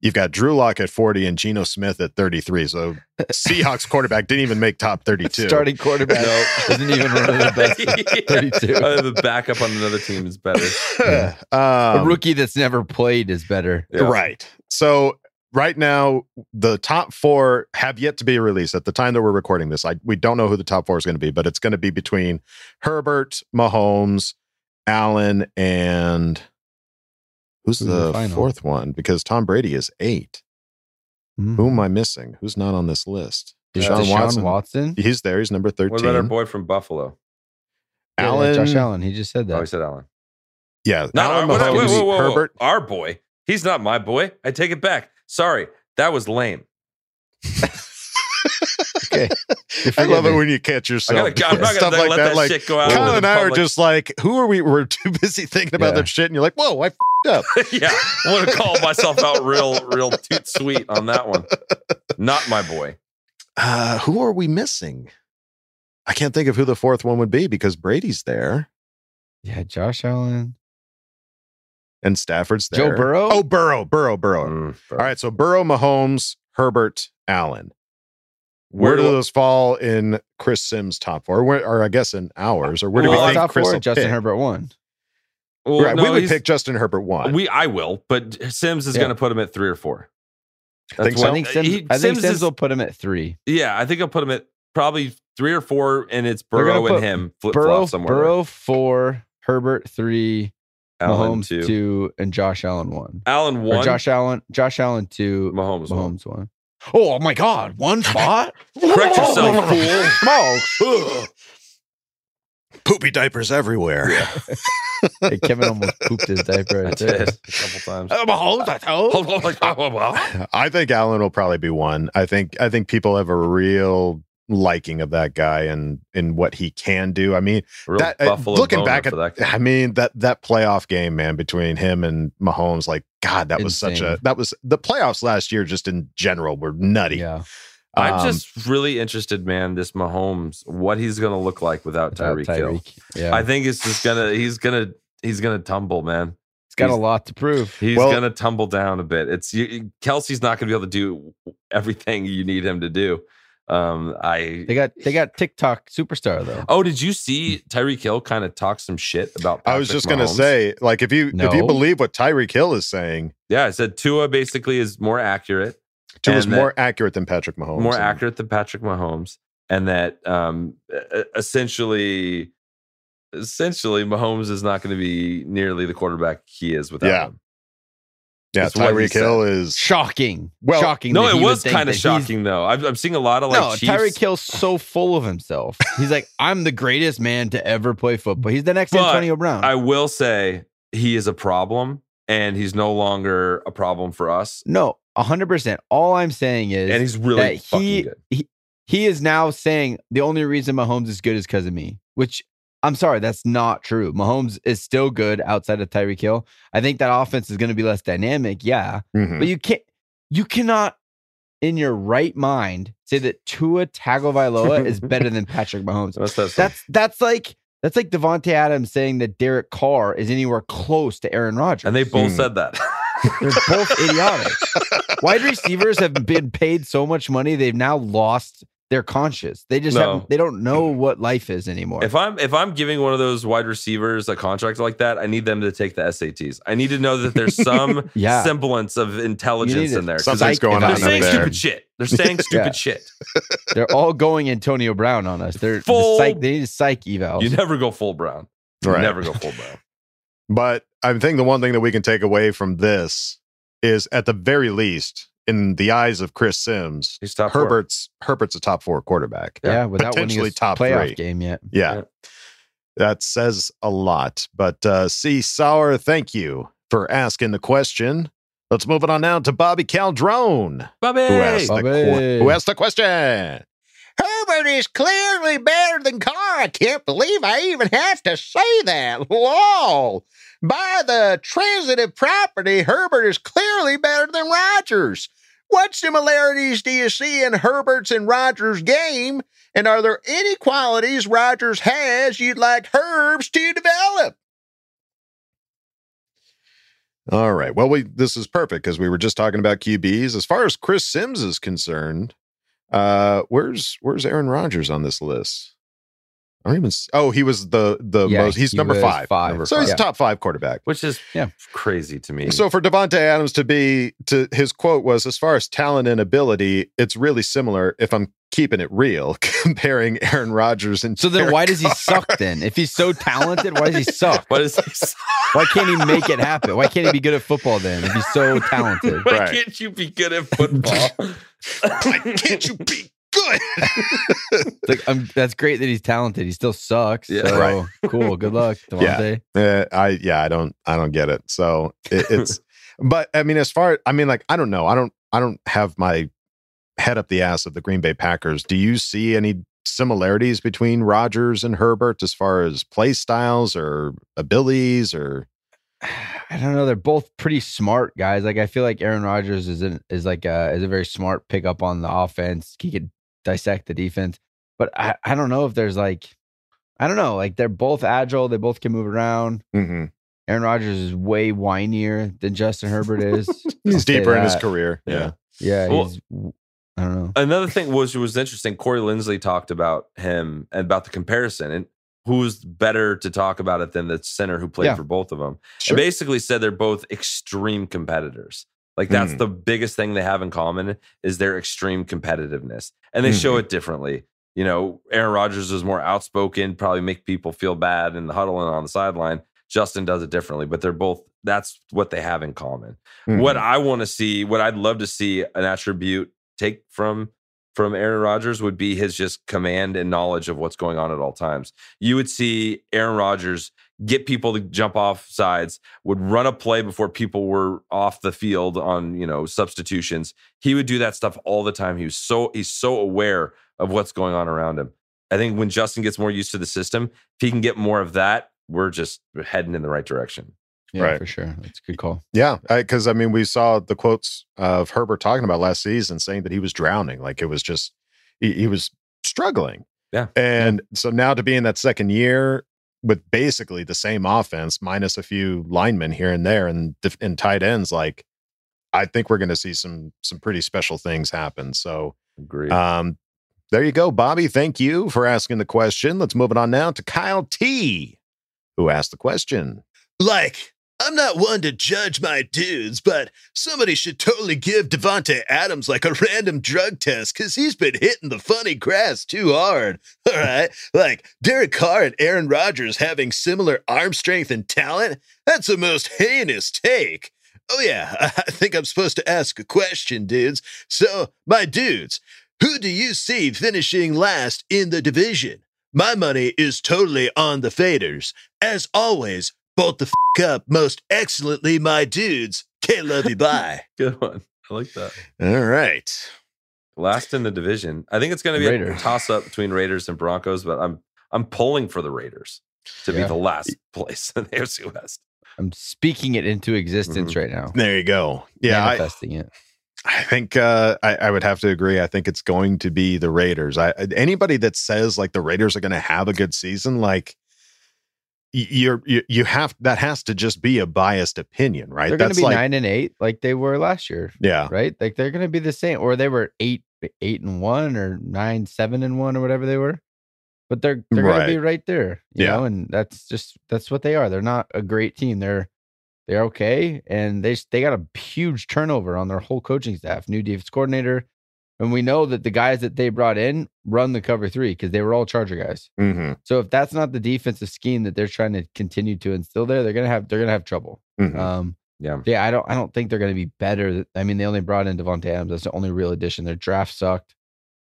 you've got Drew Lock at 40 and Geno Smith at 33. So, Seahawks quarterback didn't even make top 32. Starting quarterback no, isn't even one of the best. 32. Uh, the backup on another team is better. a Um, rookie that's never played is better. Yeah. Right. So right now, the top four have yet to be released. At the time that we're recording this, I we don't know who the top four is going to be, but it's going to be between Herbert, Mahomes, Allen, and who's Who's the the final? fourth one? Because Tom Brady is eight. Mm. Who am I missing? Who's not on this list? Is Deshaun Deshaun Watson. Watson? He's there. He's number What about our boy from Buffalo? Yeah, yeah, Allen. Josh Allen. He just said that. Oh, he said Allen. Yeah, Not Allen our, wait, Mahomes, wait, wait, wait, wait. Herbert. Our boy. He's not my boy. I take it back. Sorry, that was lame. Okay, okay. I forgive love it when you catch yourself. I gotta- I'm doing not gonna stuff like let that. that Like shit go out Kyle and I are just like, who are we? We're too busy thinking about Yeah. that shit, and you're like, whoa, I f***ed up. yeah, I want to call myself out real, real toot sweet on that one. Not my boy. Uh, who are we missing? I can't think of who the fourth one would be because Brady's there Yeah, Josh Allen. and Stafford's there. Joe. Burrow? Oh, Burrow, Burrow, Burrow. Mm, All right, so Burrow, Mahomes, Herbert, Allen. Where, Where do do- those fall in Chris Sims' top four? Where, or I guess in ours, or where do Well, we think top Chris four, will Justin pick? Herbert won. Well, right, no, we would pick Justin Herbert one. We, I will, but Sims is Yeah. going to put him at three or four. Think so? I think Sims, he- I think Sims Sims is- will put him at three. Yeah, I think I'll put him at probably three or four, and it's They're Burrow and him flip Burrow, flop somewhere. Burrow four, Herbert three, Allen Mahomes two. two. and Josh Allen one. Allen Or one. Josh Allen, Josh Allen two, Mahomes, one. Mahomes one. Oh my God! One spot. Correct yourself, fool. Smokes. Poopy diapers everywhere. Hey, Kevin almost pooped his diaper I right did there. a couple times. Mahomes, I told. I think Allen will probably be one. I think I think people have a real liking of that guy and and what he can do. I mean, Real that uh, Buffalo looking back at that guy. I mean that that playoff game, man, between him and Mahomes, like God, that was such a that was the playoffs last year. Just in general, were nutty. Yeah, I'm Um, just really interested, man. This Mahomes, what he's going to look like without Without Tyreek Hill. Tyreek. Yeah, I think it's just gonna. He's gonna. He's gonna tumble, man. he's got a lot to prove. He's Well- gonna tumble down a bit. It's you, Kelce's not gonna be able to do everything you need him to do. Um, I They got they got TikTok superstar though. oh, did you see Tyreek Hill kind of talk some shit about? I was Patrick just gonna say, like, if you if you believe what Tyreek Hill is saying, yeah, I said Tua basically is more accurate, Tua is more accurate than Patrick Mahomes. more and- accurate than Patrick Mahomes, and that um, essentially, essentially, Mahomes is not going to be nearly the quarterback he is without Yeah. him. Yeah, That's what he Tyreek Hill is Shocking. Well, shocking. No, it was kind of shocking though. I'm, I'm seeing a lot of like no, Chiefs. Tyreek Hill's so full of himself. He's like, I'm the greatest man to ever play football. He's the next But Antonio Brown. I will say he is a problem, and he's no longer a problem for us. no, hundred percent. All I'm saying is, And he's really that fucking he, good. he he is now saying the only reason Mahomes is good is because of me. Which I'm sorry, that's not true. Mahomes is still good outside of Tyreek Hill. I think that offense is going to be less dynamic, yeah, Mhm. but you can't, you cannot, in your right mind, say that Tua Tagovailoa is better than Patrick Mahomes. That? That's that's like that's like Davante Adams saying that Derek Carr is anywhere close to Aaron Rodgers. and they both Hmm. said that. They're both idiotic. Wide receivers have been paid so much money they've now lost their conscious. They just No. have they don't know what life is anymore. If I'm if I'm giving one of those wide receivers a contract like that, I need them to take the SATs. I need to know that there's some Yeah. semblance of intelligence in there. Something's Psych- going They're on They're saying there. stupid shit. They're saying stupid Yeah. shit. They're all going Antonio Brown on us. They're the Full- psych, they need psych evals. You never go full brown. You Right. never go full brown. But I think the one thing that we can take away from this is, at the very least, in the eyes of Chris Sims, He's top four. Herbert's Herbert's a top four quarterback. yeah, without winning potentially his top playoff three. game yet. Yeah. Yeah. That says a lot. But uh C Sour, thank you for asking the question. Let's move it on now to Bobby Caldrone, Bobby. who asked, the, Bobby. que- who asked the question. Herbert is clearly better than Carr. I can't believe I even have to say that. Lol. By the transitive property, Herbert is clearly better than Rodgers. What similarities do you see in Herbert's and Rodgers' game? And are there any qualities Rodgers has you'd like Herbs to develop? All right. Well, we this is perfect because we were just talking about QBs. As far as Chris Sims is concerned, uh, where's where's Aaron Rodgers on this list? I don't even. Oh, he was the the Yeah, most. He's he number five. five. Number so he's Yeah. a top five quarterback. Which is Yeah. crazy to me. So for Davante Adams to be to his quote was as far as talent and ability, it's really similar. If I'm keeping it real, comparing Aaron Rodgers and So then Derek why does he Carr. suck then? If he's so talented, why does he suck? what is this? Why can't he make it happen? Why can't he be good at football then if he's so talented? Why Right. can't you be good at football? Why can't you be good? Like I'm, that's great that he's talented. He still sucks. Yeah. so, Right. Cool. Good luck, Davante. Uh, I yeah, I don't I don't get it. So it, it's but I mean, as far I mean, like I don't know. I don't I don't have my head up the ass of the Green Bay Packers. Do you see any similarities between Rodgers and Herbert as far as play styles or abilities or I don't know. They're both pretty smart guys. Like I feel like Aaron Rodgers is an, is like a is a very smart pickup on the offense. He could dissect the defense, but I, I don't know if there's like I don't know. Like they're both agile. They both can move around. Mm-hmm. Aaron Rodgers is way whinier than Justin Herbert is. he's deeper in his career? Yeah. Yeah. Well- he's, I don't know. Another thing was was interesting. Corey Linsley talked about him and about the comparison, and who's better to talk about it than the center who played Yeah. for both of them? Sure. And basically said they're both extreme competitors. Like that's Mm. the biggest thing they have in common is their extreme competitiveness, and they show Mhm. it differently. You know, Aaron Rodgers is more outspoken, probably make people feel bad in the huddle and on the sideline. Justin does it differently, but they're both. That's what they have in common. What Mhm. I want to see, what I'd love to see an attribute take from from Aaron Rodgers would be his just command and knowledge of what's going on at all times. You would see Aaron Rodgers get people to jump off sides, would run a play before people were off the field on, you know, substitutions. He would do that stuff all the time. He was so he's so aware of what's going on around him. I think when Justin gets more used to the system, if he can get more of that, we're just heading in the right direction. Yeah, Right. for sure. That's a good call. Yeah, because I, mean, we saw the quotes of Herbert talking about last season, saying that he was drowning, like it was just he, he was struggling. Yeah, and so now to be in that second year with basically the same offense, minus a few linemen here and there, and def- and tight ends, like I think we're going to see some some pretty special things happen. So, Agree. um, there you go, Bobby. Thank you for asking the question. Let's move it on now to Kyle T, who asked the question. Like, I'm not one to judge my dudes, but somebody should totally give Davante Adams like a random drug test because he's been hitting the funny grass too hard. All right. Like, Derek Carr and Aaron Rodgers having similar arm strength and talent? That's the most heinous take. Oh, yeah. I think I'm supposed to ask a question, dudes. So, my dudes, who do you see finishing last in the division? My money is totally on the faders. As always, bolt the f up most excellently, my dudes. Can't love you, bye. Good one. I like that. All right. Last in the division. I think it's going to be a toss up between Raiders and Broncos, but I'm I'm pulling for the Raiders to be the last place in the AFC West. I'm speaking it into existence right now. There you go. Yeah, I, Manifesting it. I think uh, I, I would have to agree. I think it's going to be the Raiders. I anybody that says like the Raiders are going to have a good season, like y- you're you, you have that has to just be a biased opinion, right? They're going to be like nine and eight, like they were last year, yeah, right? Like they're going to be the same, or they were eight, eight and one, or nine, seven and one, or whatever they were. But they're they're going to be Right. right there, you Yeah. know. And that's just that's what they are. They're not a great team. They're they're okay, and they they got a huge turnover on their whole coaching staff, new defense coordinator, and we know that the guys that they brought in run the cover three because they were all Charger guys. hmm So if that's not the defensive scheme that they're trying to continue to instill there, they're gonna have they're gonna have trouble. Mhm. Um, Yeah. yeah, I don't I don't think they're gonna be better. I mean, they only brought in Davante Adams. That's the only real addition. Their draft sucked,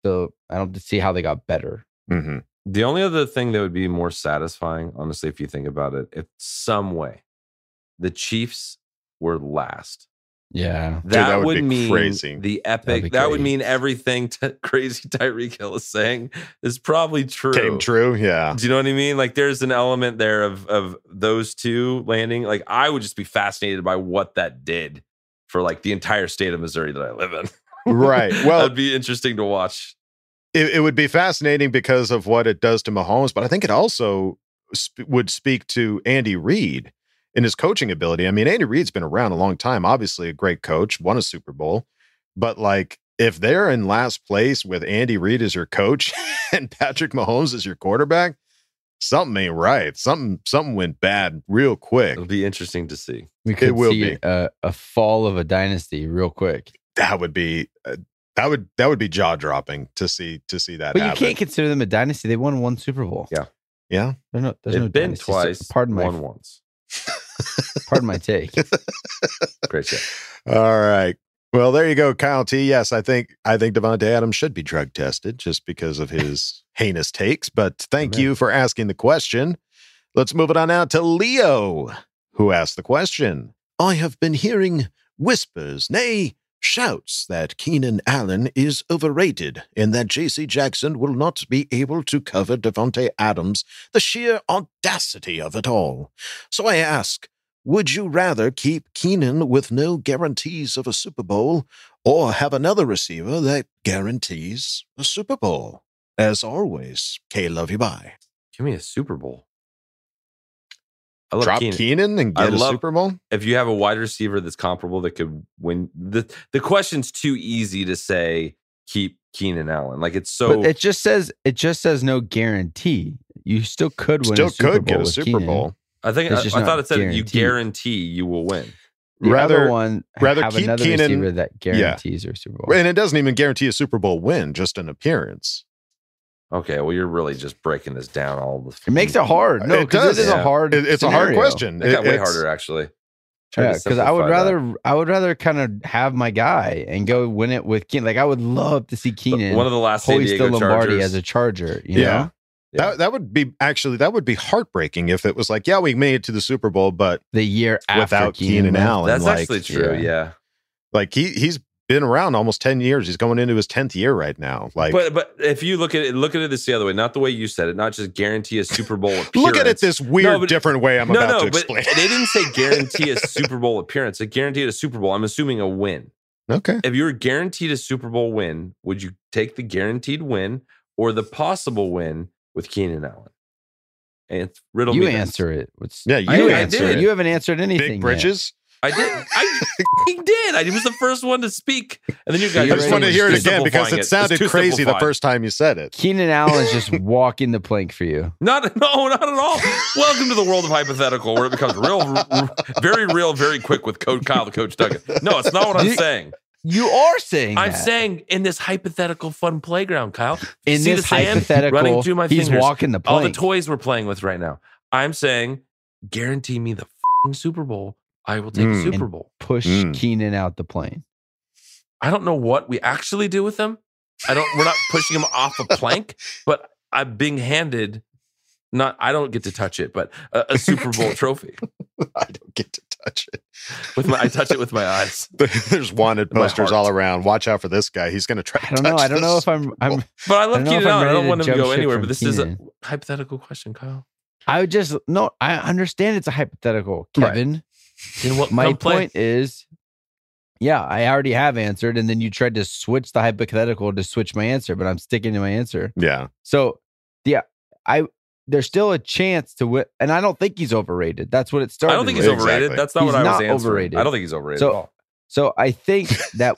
so I don't see how they got better. hmm The only other thing that would be more satisfying, honestly, if you think about it, if some way the Chiefs were last. Yeah, That, that would would, be mean crazy. the epic. be That would mean everything t- crazy Tyreek Hill is saying is probably true. Came true. Yeah. Do you know what I mean? Like there's an element there of of those two landing. Like I would just be fascinated by what that did for like the entire state of Missouri that I live in. Right. Well, it'd be interesting to watch. it, it would be fascinating because of what it does to Mahomes, but I think it also sp- would speak to Andy Reid in his coaching ability. I mean, Andy Reid's been around a long time, obviously a great coach, won a Super Bowl, but like if they're in last place with Andy Reid as your coach and Patrick Mahomes as your quarterback, something ain't right. Something something went bad real quick. It'll be interesting to see. we could will see be. A, a fall of a dynasty real quick. That would be uh, that would that would be jaw dropping to see to see that But you can't consider them a dynasty. They won one Super Bowl. Yeah. yeah. They're not. There's They've no been dynasty. So- twice. pardon my won once. Pardon my take. Great shit. All right. Well, there you go, Kyle T. Yes, I think I think Davante Adams should be drug tested just because of his heinous takes. But thank Amen. you for asking the question. Let's move it on now to Leo, who asked the question. I have been hearing whispers, nay, shouts that Keenan Allen is overrated and that J.C. Jackson will not be able to cover Davante Adams, the sheer audacity of it all. So I ask, would you rather keep Keenan with no guarantees of a Super Bowl or have another receiver that guarantees a Super Bowl? As always, K love you bye. Give me a Super Bowl. I love Drop Keenan, and I get a love- Super Bowl? If you have a wide receiver that's comparable that could win the the question's too easy to say keep Keenan Allen. Like it's so but it just says it just says no guarantee. You still could win. Still a Super could Bowl get a with Super Keenan. Bowl. I think It's I, just I thought it said you guarantee you will win. The Rather- other one, rather have keep another Keenan- receiver that Yeah. guarantees your Super Bowl. And it doesn't even guarantee a Super Bowl win, just an appearance. Okay, well you're really just breaking this down all the It makes it hard. No, It does. it is Yeah. a hard. It- it's a hard question. It got way harder actually. Tried Yeah, because I would simplify that. rather I would rather kind of have my guy and go win it with Keenan. Like I would love to see Keenan one of the last San hoist the Diego Lombardi Chargers. as a Charger. You Yeah. know, That, that would be actually that would be heartbreaking if it was like, yeah, we made it to the Super Bowl, but the year after without Keenan, Keenan left. Allen, That's like, actually true. yeah. Yeah. like he he's been around almost ten years. He's going into his tenth year right now. Like, but but if you look at it, look at it this the other way, not the way you said it, not just guarantee a Super Bowl appearance. look at it this weird, No, but- different way. I'm no, about no, to but explain. they didn't say guarantee a Super Bowl appearance. They guaranteed a Super Bowl. I'm assuming a win. okay, If you were guaranteed a Super Bowl win, would you take the guaranteed win or the possible win with Keenan Allen? And riddle You me this. answer it. What's, yeah, you I- I answer did. it. You haven't answered anything. Big yet. Bridges. I did. I he did. I was the first one to speak, and then you guys. You I just want to hear it again because simplifying it sounded too crazy the first time you said it. Keenan Allen is just walking the plank for you. Not no, not at all. Welcome to the world of hypothetical, where it becomes real, r- very real, very quick with Coach Kyle, the Coach Duggan. No, it's not what I'm You- saying. You are saying I'm that. saying in this hypothetical fun playground, Kyle. In see this the sand hypothetical, running through my he's fingers. walking the plank. All the toys we're playing with right now. I'm saying, guarantee me the fing Super Bowl. I will take Mm. a Super And- Bowl. push Mm. Keenan out the plane. I don't know what we actually do with them. I don't. We're not pushing him off a plank, but I'm being handed. Not. I don't get to touch it, but a, a Super Bowl trophy I don't get to touch it. with my. I touch it with my eyes. There's wanted posters all around. Watch out for this guy. He's going to try. I don't know. I don't know if I'm. I'm. But I I love don't know Keenan I'm Allen. I ready don't want him to go anywhere. But this is a hypothetical question, Kyle. I would just no. I understand it's a hypothetical, Right. Kevin. Then what? My play. point is, yeah, I already have answered, and then you tried to switch the hypothetical to switch my answer, but I'm sticking to my answer. Yeah. So, yeah, I there's still a chance to win, and I don't think he's overrated. That's what it started. I don't think he's with. overrated. Exactly. That's not He's what I was not answering. overrated. I don't think he's overrated So- at all. So I think that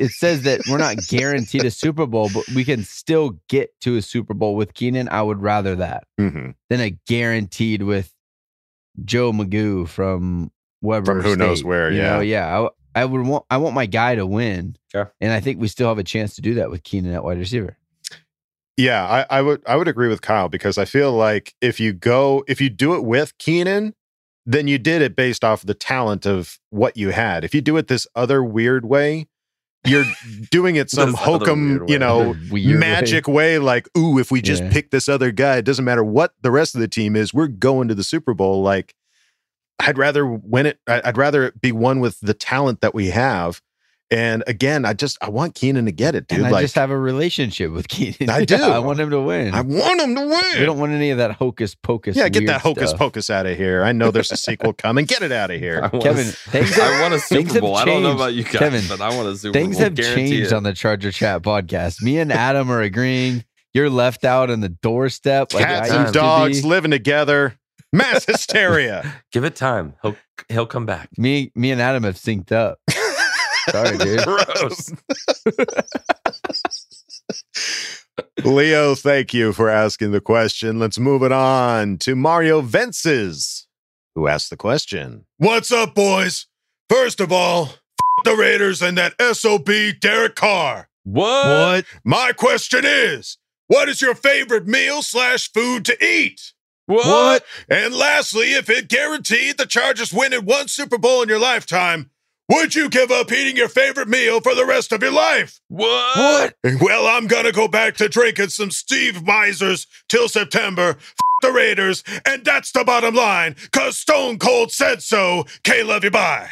it says that we're not guaranteed a Super Bowl, but we can still get to a Super Bowl with Keenan. I would rather that hmm than a guaranteed with Joe Magoo from Weber. From who knows where, you yeah. know? yeah. I, I would want I want my guy to win, Okay. and I think we still have a chance to do that with Keenan at wide receiver. Yeah, I, I would I would agree with Kyle because I feel like if you go if you do it with Keenan, then you did it based off the talent of what you had. If you do it this other weird way, you're doing it some hokum, you know, Weird way. magic way. Like, ooh, if we just Yeah. pick this other guy, it doesn't matter what the rest of the team is, we're going to the Super Bowl. Like, I'd rather win it. I- I'd rather be one with the talent that we have. And again, I just I want Keenan to get it, dude. And I like, just have a relationship with Keenan. I Yeah, do. I want him to win. I want him to win. we don't want any of that hocus pocus. Yeah, get weird that hocus stuff. pocus out of here. I know there's a sequel coming. Get it out of here. want Kevin, a, things I have- want a things Super have Bowl. I don't know changed. about you guys, Kevin, but I want a Super Things Bowl. have changed it. on the Charger Chat podcast. Me and Adam are agreeing. You're left out on the doorstep. Like Cats I and dogs living together. Mass hysteria. Give it time. He'll he'll come back. Me, me and Adam have synced up. Sorry, dude. Gross. Leo, thank you for asking the question. Let's move it on to Mario Vences, who asked the question. What's up, boys? First of all, f- the Raiders and that SOB Derek Carr. What? What? My question is, what is your favorite meal slash food to eat? What? And lastly, if it guaranteed the Chargers winning one Super Bowl in your lifetime, would you give up eating your favorite meal for the rest of your life? What? what? Well, I'm gonna go back to drinking some Steve Misers till September. F- the Raiders, and that's the bottom line, cause Stone Cold said so. K love you bye.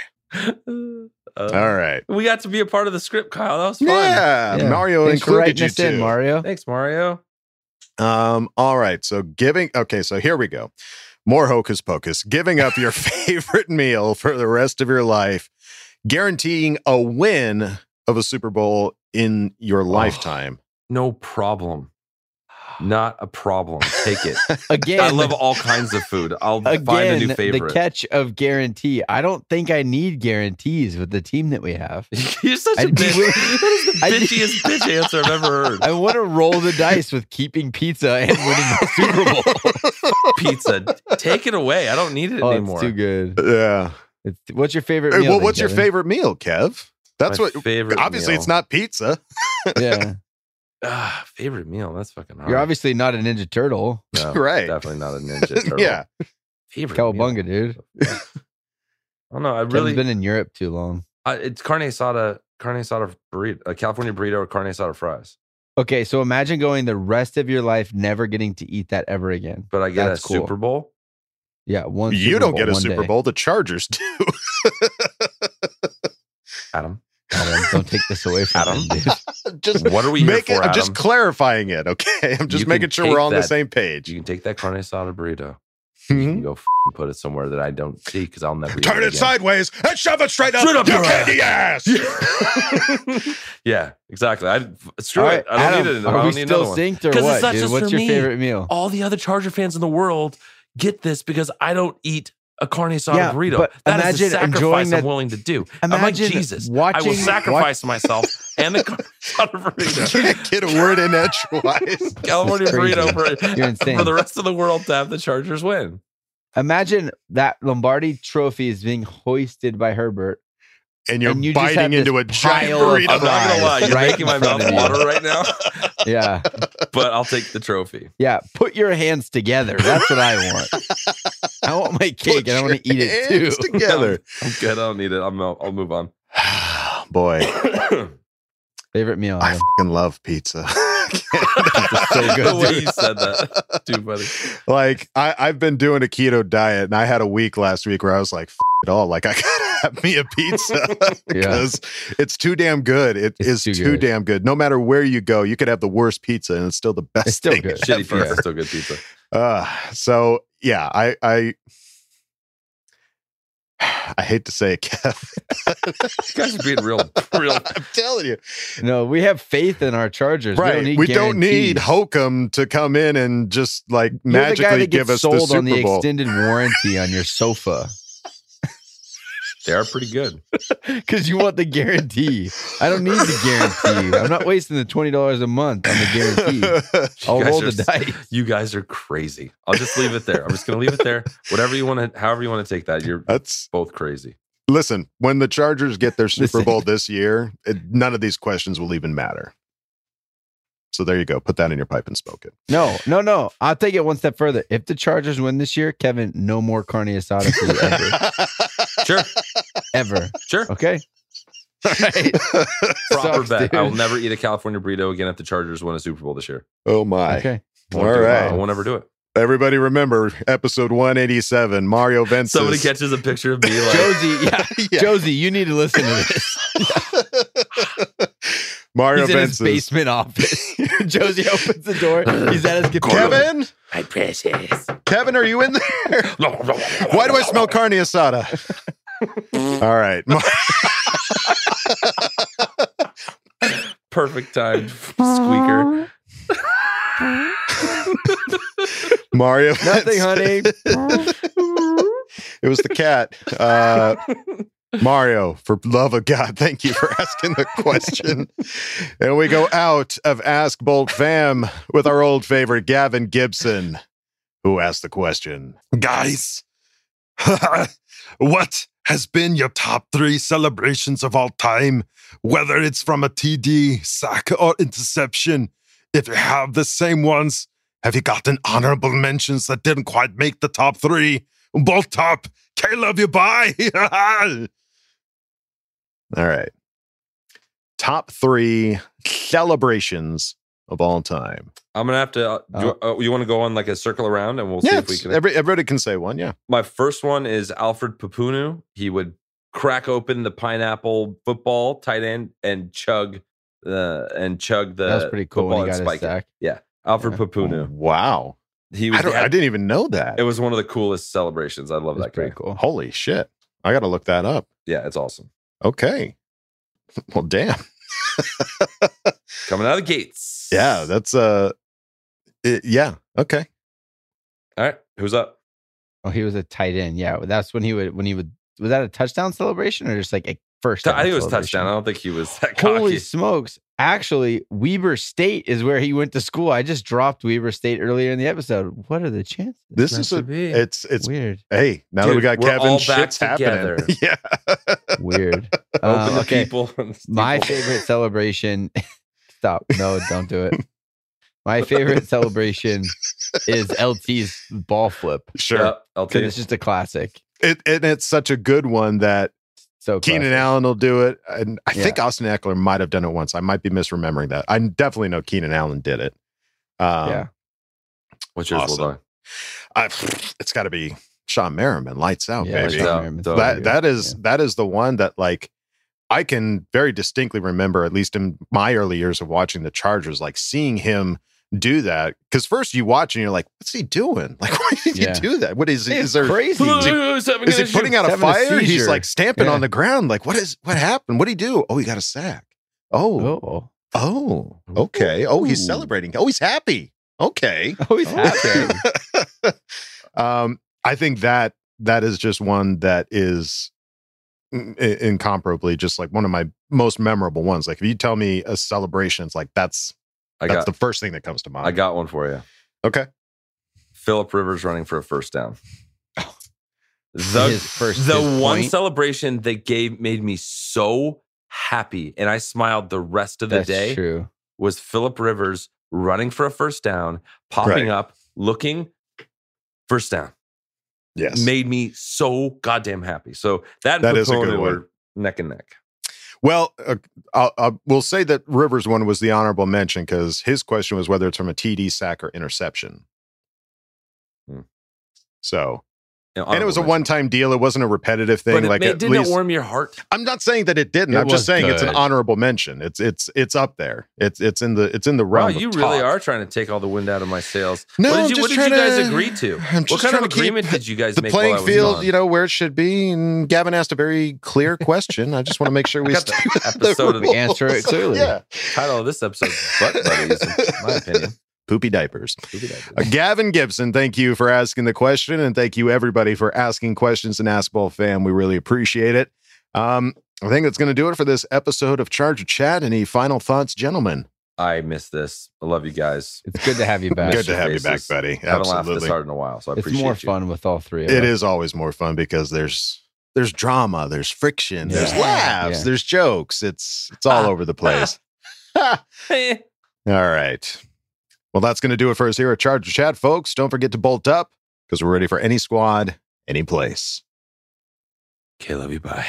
Uh, All right. We got to be a part of the script, Kyle. That was fun. Yeah, Mario Thanks included writing you us in, too. Mario. Thanks, Mario. Um, all right. So giving okay, so here we go. More hocus pocus. Giving up your favorite meal for the rest of your life, guaranteeing a win of a Super Bowl in your lifetime. No problem. Not a problem. Take it. Again, I love all kinds of food. I'll find a Again, new the catch of guarantee. I don't think I need guarantees with the team that we have. You're such a I'd be bitch. That is the bitchiest bitch answer I've ever heard. I want to roll the dice with keeping pizza and winning the Super Bowl. Pizza. Take it away. I don't need it oh, anymore. it's too good. Yeah. It's, what's your favorite Hey, meal? well, then, what's your Kevin? favorite meal, Kev? That's My what favorite obviously meal. it's not pizza. Yeah, Ah, favorite meal. That's fucking hard. you're obviously not a Ninja Turtle. No, Right. Definitely not a ninja turtle. yeah. Favorite meal. Cowabunga, dude. I don't know. I Kevin's really. been in Europe too long. I, it's carne asada, carne asada burrito, a California burrito or carne asada fries. Okay, so imagine going the rest of your life never getting to eat that ever again. But I get That's a cool. Super Bowl. Yeah, one. You Super don't Bowl get a Super day. Bowl. The Chargers do. Adam. Adam, don't take this away from Adam. him, just What are we here make it, I'm just clarifying it. Okay. I'm just You making sure we're all on the same page. You can take that carne asada burrito. You Mhm. can go f- put it somewhere that I don't see because I'll never Turn it again. sideways and shove it straight up, Straight up your your candy ass. yeah, exactly. I screw All it. I don't Adam, need it. Are I we don't need still another one. synced or 'Cause what? it's not dude? just What's your me. favorite meal? All the other Charger fans in the world get this because I don't eat a carne asada Yeah, burrito. but That is imagine a sacrifice enjoying I'm that- willing to do. I'm like Imagine Jesus. I will sacrifice myself and the carne asada burrito. Can't get a word in edgewise. California burrito for, for the rest of the world to have the Chargers win. Imagine that Lombardi trophy is being hoisted by Herbert. And you're And you biting into a giant pile of burrito. I'm not gonna lie, you're right making my front mouth water right now. Yeah, but I'll take the trophy. yeah. Put your hands together. That's what I want. I want my cake, and I want to eat it Hands too. together. I'm good. I don't need it. I'm. I'll move on. Boy, Favorite meal? I Adam? fucking love pizza. so good, the way dude. you said that, too funny. like I, I've been doing a keto diet, and I had a week last week where I was like, F- it all. Like I gotta have me a pizza because it's too damn good. It It's is too too, good. damn good. No matter where you go, you could have the worst pizza, and it's still the best. It's still thing good. Shitty ever. pizza, still good pizza. Uh, so yeah, I I I hate to say it, Kev. You guys are being real, real. I'm telling you, No, we have faith in our Chargers. right? We don't need, we don't need. Hokum to come in and just like You're the guy magically that give gets us the sold on the Bowl. extended warranty on your sofa They are pretty good. because you want the guarantee. I don't need the guarantee. I'm not wasting the twenty dollars a month on the guarantee. I'll You guys roll are the dice. You guys are crazy. I'll just leave it there. I'm just gonna leave it there. Whatever you want to, however you want to take that. You're That's both crazy. listen. When the Chargers get their Super Bowl this year, it, none of these questions will even matter. So there you go. Put that in your pipe and smoke it. No, no, no. I'll take it one step further. If the Chargers win this year, Kevin, no more carne asada for you ever, Sure, ever. sure. Okay. All right. Proper Sucks, bet. I will never eat a California burrito again if the Chargers win a Super Bowl this year. oh my! Okay. Won't All it. I won't ever do it. Everybody remember episode 187. Mario Vences. Somebody catches a picture of me like Josie, yeah. Yeah. Josie, you need to listen to this. Mario He's in his basement office. Josie opens the door. He's at his guitar. Kevin, my precious. Kevin, are you in there? Why do I smell carne asada? All right. Ma- Perfect timed squeaker. Mario. Nothing, honey. it was the cat. Uh, Mario, for love of God, thank you for asking the question. and we go out of Ask Bolt Fam with our old favorite Gavin Gibson, who asked the question. Guys, what has been your top three celebrations of all time? Whether it's from a TD, sack, or interception. If you have the same ones, have you gotten honorable mentions that didn't quite make the top three? Bolt top. K love you. Bye. All right. Top three celebrations of all time. I'm gonna have to. Uh, do, uh, you want to go on like a circle around, and we'll see if we can. every, everybody can say one. Yeah. My first one is Alfred Pupunu. He would crack open the pineapple football tight end and chug the and chug the. That's pretty cool when he got his spike it. sack. Yeah, Alfred Pupunu. Wow. He was. I, don't, had- I didn't even know that. It was one of the coolest celebrations. I love that guy. Pretty cool. Holy shit. I got to look that up. Yeah, it's awesome. Okay. Well, damn. Coming out of the gates. Yeah, that's uh it- yeah, okay. All right, who's up? Oh, he was a tight end. Yeah, that's when he would when he would was that a touchdown celebration or just like a first? I think it was touchdown. I don't think he was that cocky. Holy smokes! Actually, Weber State is where he went to school. I just dropped Weber State earlier in the episode. What are the chances? This is to a be. it's it's Weird. hey, now that we Dude, got we're Kevin, all back shit's happening. together. yeah. Weird. Open Um, the okay. people. My favorite celebration. Stop. No, don't do it. My favorite celebration is LT's ball flip. Sure. Yeah, LT. It's just a classic. It and it's such a good one that So Keenan classic. Allen will do it. And I think Austin Ekeler might have done it once. I might be misremembering that. I definitely know Keenan Allen did it. Um, Yeah. What's yours, awesome. I, it's got to be Shawne Merriman, lights out, Yeah, baby. Lights out. That that is Yeah. that is the one that like I can very distinctly remember, at least in my early years of watching the Chargers, like seeing him do that. Because first you watch and you're like, "What's he doing? Like, why did Yeah. he do that? What is It's is there? crazy. Is he, is he putting out a He's having a fire? He's like stamping Yeah. on the ground. Like, what is what happened? What did he do? Oh, he got a sack. Oh, Oh, oh, okay. Oh, he's Ooh. celebrating. Oh, he's happy. Okay. oh, he's happy. um, I think that that is just one that is in- incomparably just like one of my most memorable ones. Like if you tell me a celebration, it's like that's I that's got. the first thing that comes to mind. I got one for you. okay. Philip Rivers running for a first down. The, His first- the his one point. celebration that gave made me so happy, and I smiled the rest of the That's day. true. Was Philip Rivers running for a first down, popping Right. up, looking first down? Yes. Made me so goddamn happy. So that, and That is a good Papone one. neck and neck. Well, uh, I'll, I'll, we'll say that Rivers one was the honorable mention because his question was whether it's from a TD sack or interception. Hmm. So, and it was a one-time deal. It wasn't a repetitive thing. But it, like made- at didn't least, it warm your heart? I'm not saying that it didn't. It I'm just was saying it's an honorable mention. It's it's it's up there. It's it's in the it's in the Wow, realm. of you really talk. are trying to take all the wind out of my sails. No, what I'm did you, what did you guys to- agree to? I'm what kind of trying to keep agreement did you guys the make? playing while I was field, gone? you know, where it should be. And Gavin asked a very clear question. I just want to make sure we got the stay with episode of the rules. answer it clearly. Yeah, title of this episode, butt buddies, in my opinion. Poopy diapers. Poopy diapers. Uh, Gavin Gibson, thank you for asking the question, and thank you everybody for asking questions in Ask Bolt Fam. We really appreciate it. Um, I think that's going to do it for this episode of Charger Chat. Any final thoughts, gentlemen? I miss this. I love you guys. It's good to have you back. Good to your have you back, faces. buddy. Haven't laughed this hard in a while, so I appreciate it. It's appreciate more you. fun with all three. Of It us. is always more fun because there's there's drama, there's friction, there's laughs, Yeah. there's jokes. It's it's all over the place. all right. Well, that's going to do it for us here at Charger Chat, folks. Don't forget to bolt up because we're ready for any squad, any place. okay, love you. Bye.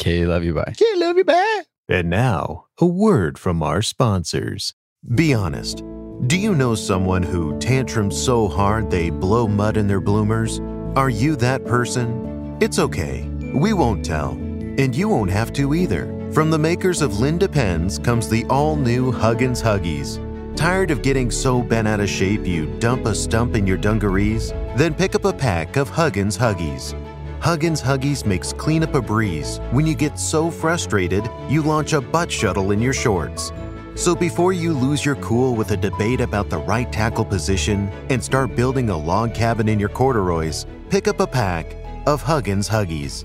Okay, love you. Bye. Okay, love you, bye. And now, a word from our sponsors. Be honest. Do you know someone who tantrums so hard they blow mud in their bloomers? Are you that person? It's okay. We won't tell. And you won't have to either. From the makers of Linda Pens comes the all new Huggins Huggies. Tired of getting so bent out of shape you dump a stump in your dungarees? Then pick up a pack of Huggins Huggies. Huggins Huggies makes cleanup a breeze when you get so frustrated you launch a butt shuttle in your shorts. So before you lose your cool with a debate about the right tackle position and start building a log cabin in your corduroys, pick up a pack of Huggins Huggies.